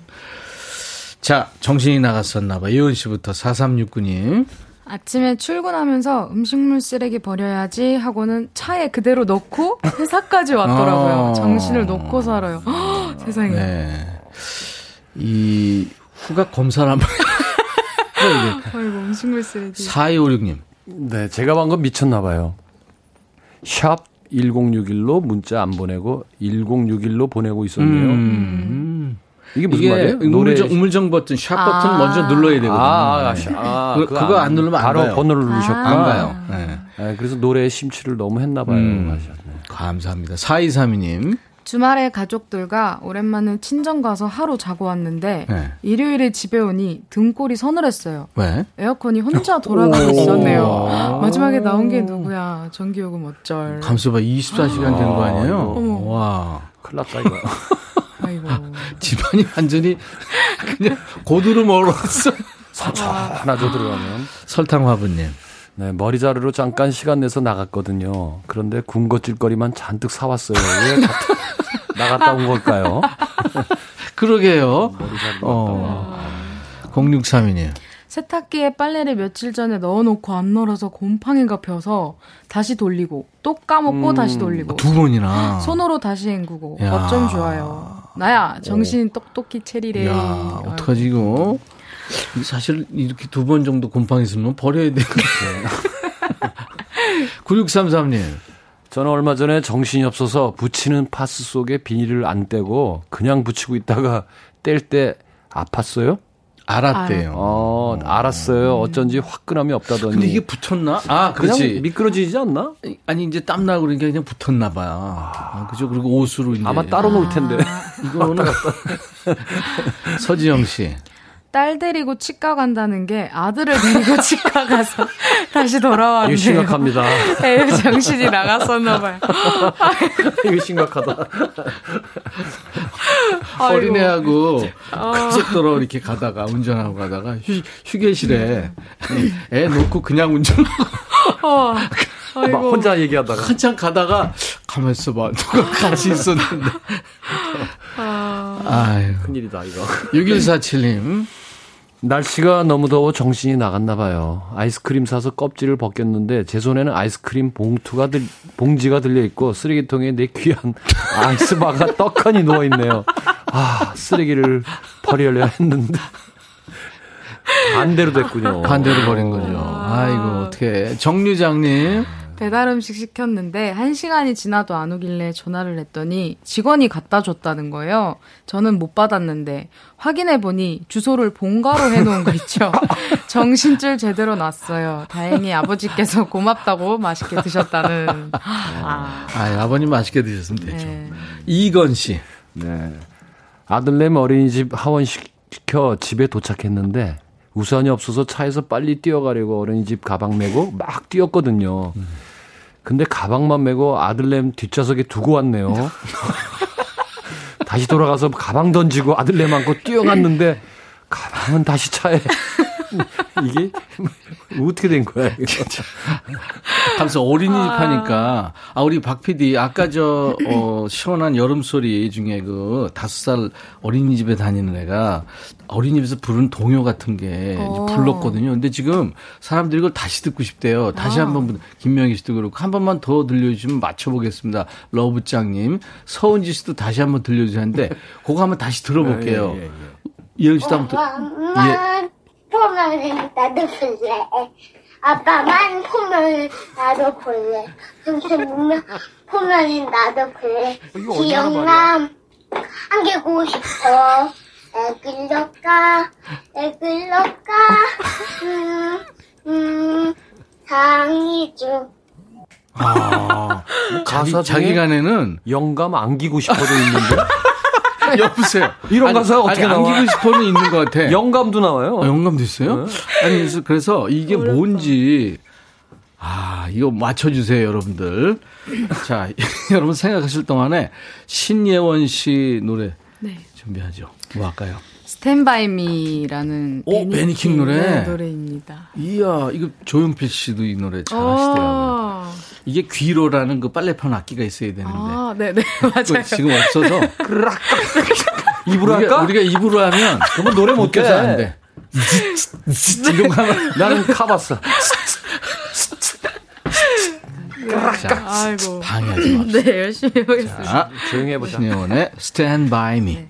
자, 정신이 나갔었나 봐. 예원 씨부터 4369님. 아침에 출근하면서 음식물 쓰레기 버려야지 하고는 차에 그대로 넣고 회사까지 왔더라고요. 어. 정신을 놓고 살아요. 헉, 세상에. 네. 이 후각 검사를 한번. 아이고 음식물 쓰레기. 4256님. 네, 제가 방금 미쳤나 봐요. 샵 1061로 문자 안 보내고 1061로 보내고 있었네요. 음. 이게 무슨 이게 말이에요? 우물정, 우물정 버튼, 샵 버튼 아. 먼저 눌러야 되거든요. 아, 아, 네. 아, 그, 그거 안 누르면 안 바로 가요. 번호를 누르셨구나. 안 가요. 네. 네, 그래서 노래에 심취를 너무 했나 봐요. 음. 감사합니다. 4232님. 주말에 가족들과 오랜만에 친정 가서 하루 자고 왔는데 네. 일요일에 집에 오니 등골이 서늘했어요. 왜? 에어컨이 혼자 돌아가고 있었네요. 마지막에 나온 게 누구야? 전기요금 어쩔. 감수봐 24시간 된 거 아니에요? 어머. 와. 큰일 났다, 이거. 아이고. 집안이 완전히 그냥 고두로 멀었어. 하나도 들어가면. 설탕 화분님. 네, 머리 자르러 잠깐 시간 내서 나갔거든요. 그런데 군것질거리만 잔뜩 사왔어요. 왜 갔다- 나갔다 온 걸까요? 그러게요. 머리 자르러 어. 0632님. 세탁기에 빨래를 며칠 전에 넣어놓고 안 널어서 곰팡이가 펴서 다시 돌리고 또 까먹고 다시 돌리고 두 번이나. 손으로 다시 헹구고 야. 어쩜 좋아요. 나야 정신 똑똑히 체리래. 야, 어떡하지, 이거? 사실 이렇게 두 번 정도 곰팡이 있으면 버려야 되는데. 9633님. 저는 얼마 전에 정신이 없어서 붙이는 파스 속에 비닐을 안 떼고 그냥 붙이고 있다가 뗄 때 아팠어요? 알았대요. 어, 알았어요. 어쩐지 화끈함이 없다더니. 근데 이게 붙었나? 아, 그렇지. 미끄러지지 않나? 아니, 이제 땀 나고 그러니까 그냥 붙었나 봐요. 아, 그죠? 그리고 옷으로 이제. 아마 따로 놓을 텐데. 이거는. 서지영 씨. 딸 데리고 치과 간다는 게 아들을 데리고 치과 가서 다시 돌아왔네요. 이거 심각합니다. 에휴, 정신이 나갔었나 봐요. 이거 심각하다. 어린애하고 고속도로 이렇게 가다가 운전하고 가다가 휴, 휴게실에 애 놓고 그냥 운전하고 어, 막. 혼자 얘기하다가. 한참 가다가 가만 있어 봐 누가 같이 있었는데 아유 큰일이다, 이거. 6147님 날씨가 너무 더워 정신이 나갔나 봐요. 아이스크림 사서 껍질을 벗겼는데 제 손에는 아이스크림 봉투가 들, 봉지가 들려 있고 쓰레기통에 내 귀한 아이스바가 떡하니 누워 있네요. 아 쓰레기를 버리려 했는데 반대로 됐군요. 반대로 버린 거죠 아이고 어떻게 정류장님 배달 음식 시켰는데 한 시간이 지나도 안 오길래 전화를 했더니 직원이 갖다 줬다는 거예요. 저는 못 받았는데 확인해 보니 주소를 본가로 해 놓은 거 있죠. 정신줄 제대로 놨어요. 다행히 아버지께서 고맙다고 맛있게 드셨다는. 아, 아, 아버님 맛있게 드셨으면 되죠. 네. 이건 씨. 네. 아들내미 어린이집 하원 시켜 집에 도착했는데 우산이 없어서 차에서 빨리 뛰어가려고 어린이집 가방 메고 막 뛰었거든요. 근데 가방만 메고 아들내미 뒷좌석에 두고 왔네요. 다시 돌아가서 가방 던지고 아들내미 안고 뛰어갔는데 가방은 다시 차에 이게 어떻게 된 거야? 이거? 하면서 어린이집 하니까 아 우리 박 PD 아까 저 어, 시원한 여름 소리 중에 그 다섯 살 어린이집에 다니는 애가 어린이집에서 부른 동요 같은 게 어. 불렀거든요. 근데 지금 사람들이 이걸 다시 듣고 싶대요. 다시 아. 한번 김명희 씨도 그렇고 한 번만 더 들려주시면 맞춰보겠습니다. 러브짱님, 서은지 씨도 다시 한번 들려주셨는데 그거 한번 다시 들어볼게요. 예, 예, 예. 이현 씨도 한번 들- 엄 보면 나도 볼래. 아빠만 보면 나도 볼래. 선생님만 보면 나도 볼래. 기억남 안기고 싶어. 애글러 가 애글러 가 음, 음, 상이죠. 아, 가사 자기, 중에 자기 간에는 영감 안기고 싶어도 있는데 여보세요. 이런 아니, 가사가 어떻게 아니, 나와? 안기고 싶어는 있는 것 같아. 영감도 나와요. 어, 영감도 있어요? 아니, 그래서, 그래서 이게 뭔지, 아, 이거 맞춰주세요, 여러분들. 자, 여러분 생각하실 동안에 신예원 씨 노래 네. 준비하죠. 뭐 할까요? 스탠바이 미라는 오, 베니킹 노래. 네, 노래입니다. 이야, 이거 조용필 씨도 이 노래 잘 하시더라고요. 아, 이게 귀로라는 그 빨래판 악기가 있어야 되는데. 아, 네네, 그거 맞아요. 지금 없어서. 입으로 우리가, 할까? 우리가 입으로 하면. 그러면 노래 못 돼. 안 돼. 이런 거 하면. 나는 카봤어. 자, 아이고. 방해하지 맙시다. 네, 열심히 해보겠습니다. 자, 조용히 해보자. 신혜원의 Stand By Me. 네.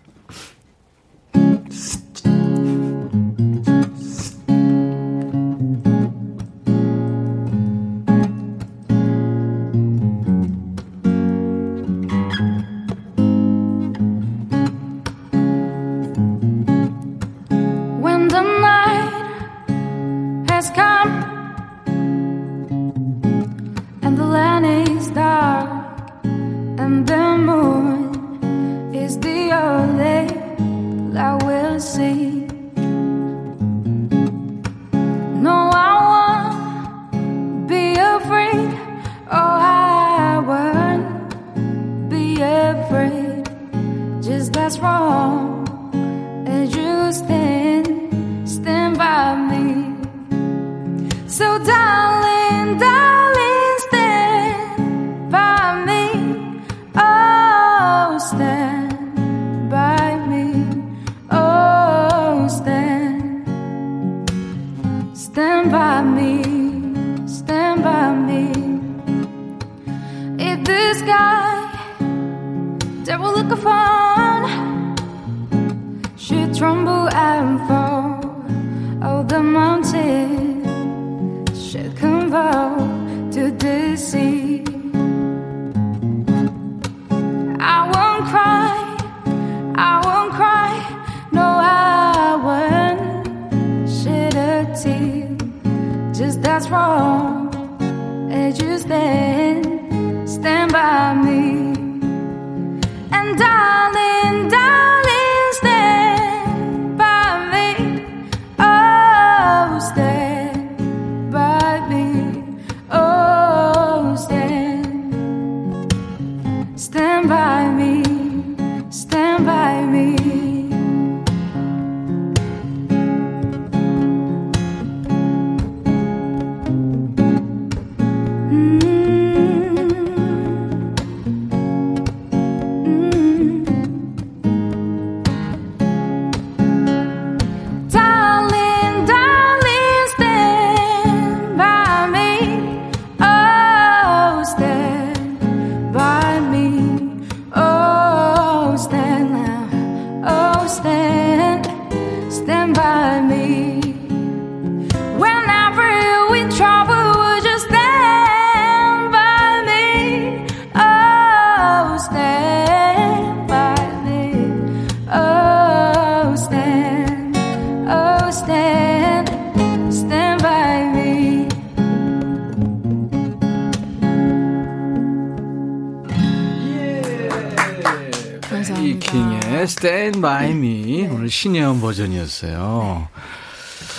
신예원 버전이었어요.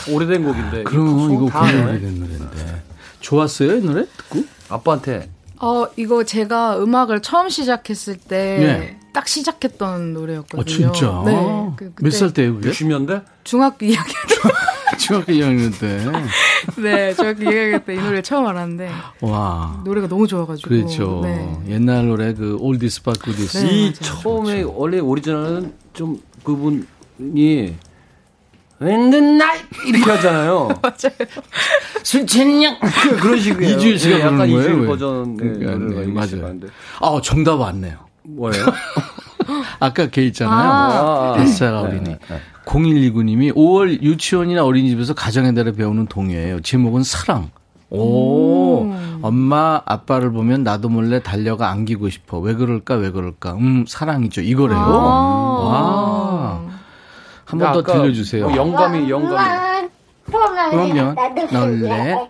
오래된 곡인데. 그럼 이거 다 굉장히? 오래된 노래인데 좋았어요 이 노래 듣고? 아빠한테 어, 이거 제가 음악을 처음 시작했을 때 네. 딱 시작했던 노래였거든요. 어 진짜? 네. 그, 몇살 때예요 그게? 60년대? 중학교 2학년 중학교 2학년 때. 네, 중학교 2학년 때 이 노래 처음 알았는데 와. 노래가 너무 좋아가지고. 그렇죠. 네. 옛날 노래 그 oldies but goodies. 네. 이 맞아요. 처음에 원래 오리지널은 좀 그분 이 In the night 이렇게 하잖아요. 맞아요. 술 취했냐? 그런 식이에요. 이주일 씨가 예, 약간 부르는 거예요, 이주일 왜? 버전의 그러니까, 노래가 네, 있 맞아요. 아, 정답 왔네요. 뭐예요? 아까 걔 있잖아요. 아. 뱃살 어린이. 네, 네. 0129님이 5월 유치원이나 어린이집에서 가정의 달에 배우는 동요예요. 제목은 사랑. 오, 엄마, 아빠를 보면 나도 몰래 달려가 안기고 싶어. 왜 그럴까, 왜 그럴까. 음, 사랑이죠. 이거래요. 와. 한번 더 들려주세요. 뭐 영감이 영감이 그럼요. 나도.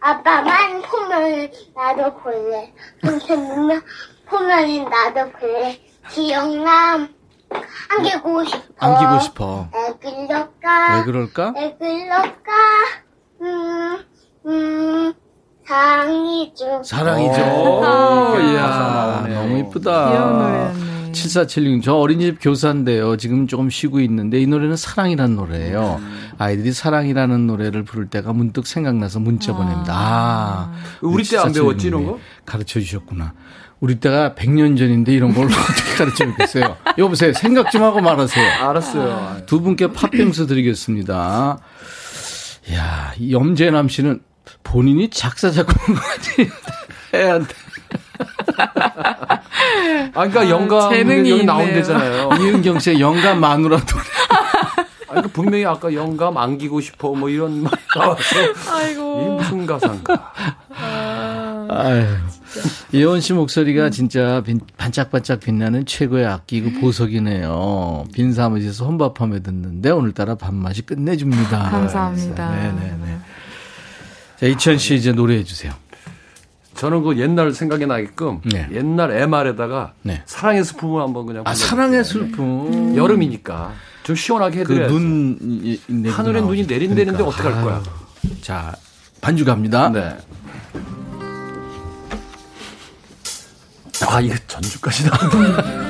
아빠만 보면 나도 볼래. 선생님만 보면 나도 볼래. 기억남 안기고 싶어. 안기고 싶어. 애글러까 왜 그럴까? 애글러까 음, 음, 사랑이죠. 사랑이죠. 오, 이야. 너무 이쁘다. 귀여운 노래였네. 7476님, 저 어린이집 교사인데요. 지금 조금 쉬고 있는데 이 노래는 사랑이라는 노래예요. 아이들이 사랑이라는 노래를 부를 때가 문득 생각나서 문자 보냅니다. 아, 우리 때 안 배웠지, 이런 거? 가르쳐 주셨구나. 우리 때가 100년 전인데 이런 걸 어떻게 가르쳐 줬겠어요? 여보세요. 생각 좀 하고 말하세요. 알았어요. 두 분께 팥빙수 드리겠습니다. 이야, 이 염재남 씨는 본인이 작사, 작곡한 거지. 애한테. 아, 그러니까 영감 재능이 여기 나온 있네요. 데잖아요. 이은경 씨의 영감 마누라 노래. 아, 그러니까 분명히 아까 영감 안기고 싶어 뭐 이런 말 나와서 아이고. 이 무슨 가사인가? 아유. 예원 씨 목소리가 진짜 빈- 반짝반짝 빛나는 최고의 악기 그 보석이네요. 빈 사무실에서 혼밥하며 듣는데 오늘따라 밥맛이 끝내줍니다. 감사합니다. 네네네. 자, 이천 씨 이제 노래해 주세요. 저는 그 옛날 생각이 나게끔 네. 옛날 MR에다가 네. 사랑의 스품을 한번 그냥 아. 사랑의 슬픔. 여름이니까 좀 시원하게 해드려야죠. 그눈 하늘에 눈이 내린다는데 어떡할 거야? 자, 반주 갑니다. 네. 아 이거 전주까지 나온다.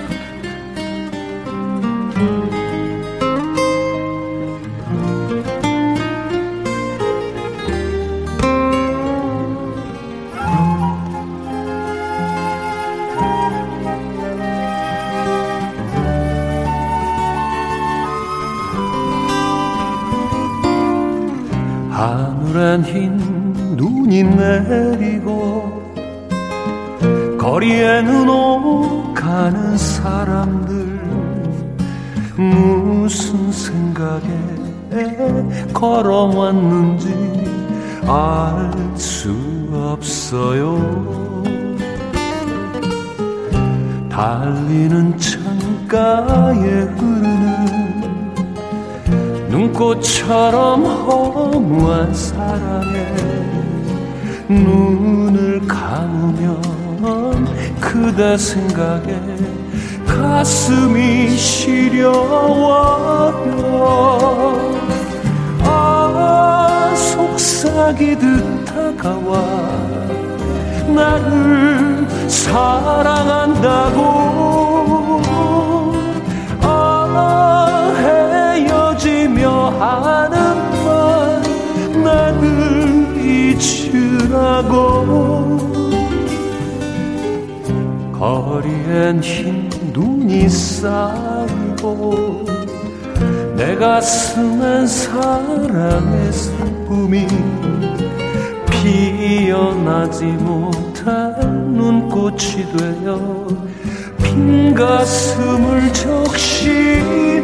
생각에 가슴이 시려와요 아 속삭이듯 다가와 나를 사랑한다고 아 헤어지며 하는 말 나를 잊으라고 흰 눈이 쌓이고 내 가슴엔 사랑의 슬픔이 피어나지 못한 눈꽃이 되어 빈 가슴을 적시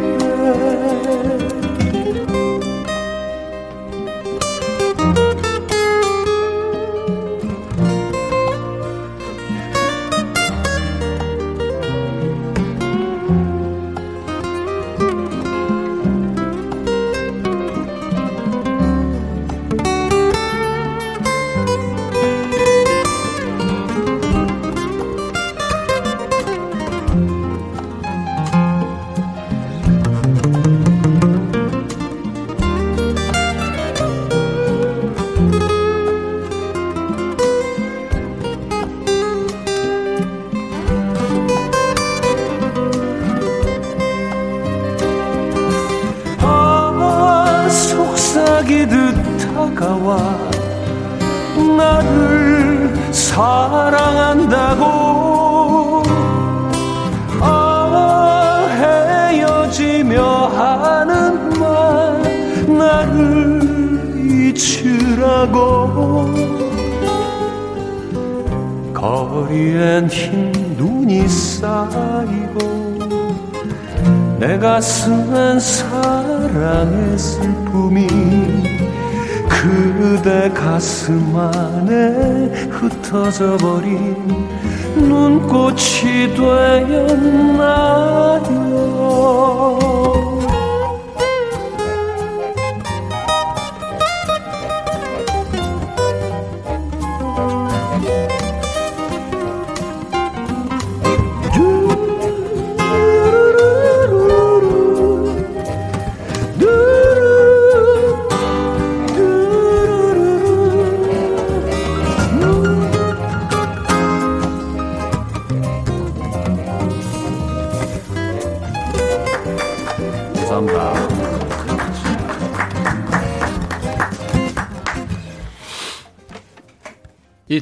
흩어져 버린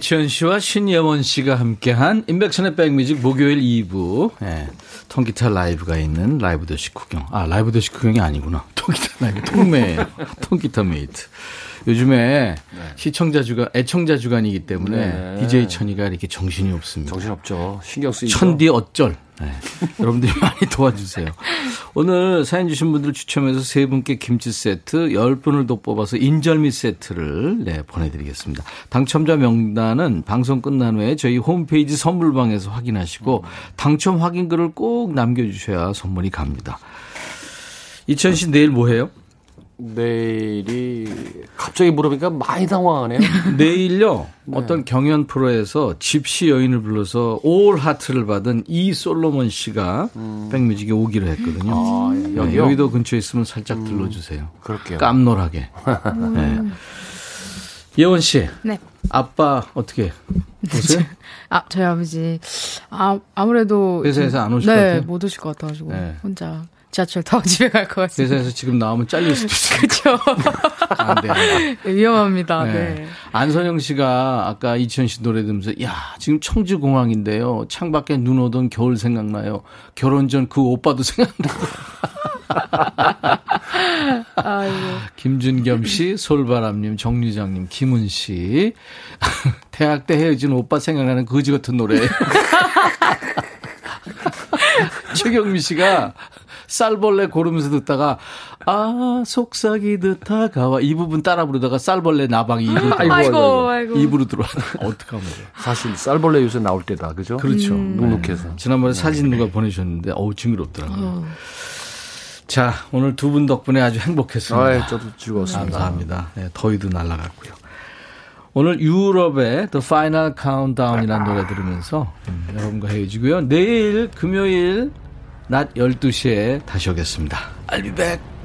이치현 씨와 신예원 씨가 함께한 임백천의 백뮤직 목요일 2부. 예, 통기타 라이브가 있는 라이브 더시 구경. 아 라이브 더시 구경이 아니구나. 통기타 라이브 통매예요 통기타 mate. 요즘에 시청자 주간 애청자 주간이기 때문에 네. DJ 천이가 이렇게 정신이 없습니다. 정신 없죠. 신경 쓰이죠. 천디 어쩔 네. 여러분들이 많이 도와주세요. 오늘 사연 주신 분들 추첨해서 세 분께 김치 세트, 열 분을 더 뽑아서 인절미 세트를 네, 보내드리겠습니다. 당첨자 명단은 방송 끝난 후에 저희 홈페이지 선물방에서 확인하시고 당첨 확인글을 꼭 남겨주셔야 선물이 갑니다. 이천 씨 내일 뭐 해요? 내일이 갑자기 물어보니까 많이 당황하네요. 내일요 어떤 경연 프로에서 집시 여인을 불러서 올 하트를 받은 이 솔로몬 씨가 백뮤직에 오기로 했거든요. 아, 예, 여- 여기요? 여의도 근처에 있으면 살짝 들러주세요. 그럴게요. 깜놀하게. 네. 예원 씨, 네. 아빠 어떻게 보세요? 아, 저희 아버지. 아, 아무래도. 회사에서 안 오실 네, 것 같아요? 못 오실 것 같아가지고. 네. 혼자 지하철 타고 집에 갈 것 같습니다. 회사에서 지금 나오면 잘릴 수도 있어요. 그렇죠. 안 돼. 위험합니다. 네. 네. 안선영 씨가 아까 이천 씨 노래 들으면서 야 지금 청주 공항인데요. 창밖에 눈 오던 겨울 생각나요. 결혼 전 그 오빠도 생각나. 아이고. 김준겸 씨, 솔바람님, 정유장님, 김은 씨. 대학 때 헤어진 오빠 생각나는 거지 같은 노래. 최경미 씨가 쌀벌레 고르면서 듣다가 아 속삭이듯 다가와 이 부분 따라 부르다가 쌀벌레 나방이 입으로 아이고, 아이고, 아이고. 입으로 들어와 어떡하면 사실 쌀벌레 요새 나올 때다, 그죠? 그렇죠 눅눅해서. 지난번에 사진 누가 보내셨는데 어우 징그럽더라고요 자 오늘 두 분 덕분에 아주 행복했습니다 아, 저도 즐거웠습니다. 감사합니다. 네, 더위도 날아갔고요. 오늘 유럽의 The Final Countdown이라는 노래 들으면서 음, 여러분과 헤어지고요. 내일 금요일 낮 12시에 다시 오겠습니다. Back.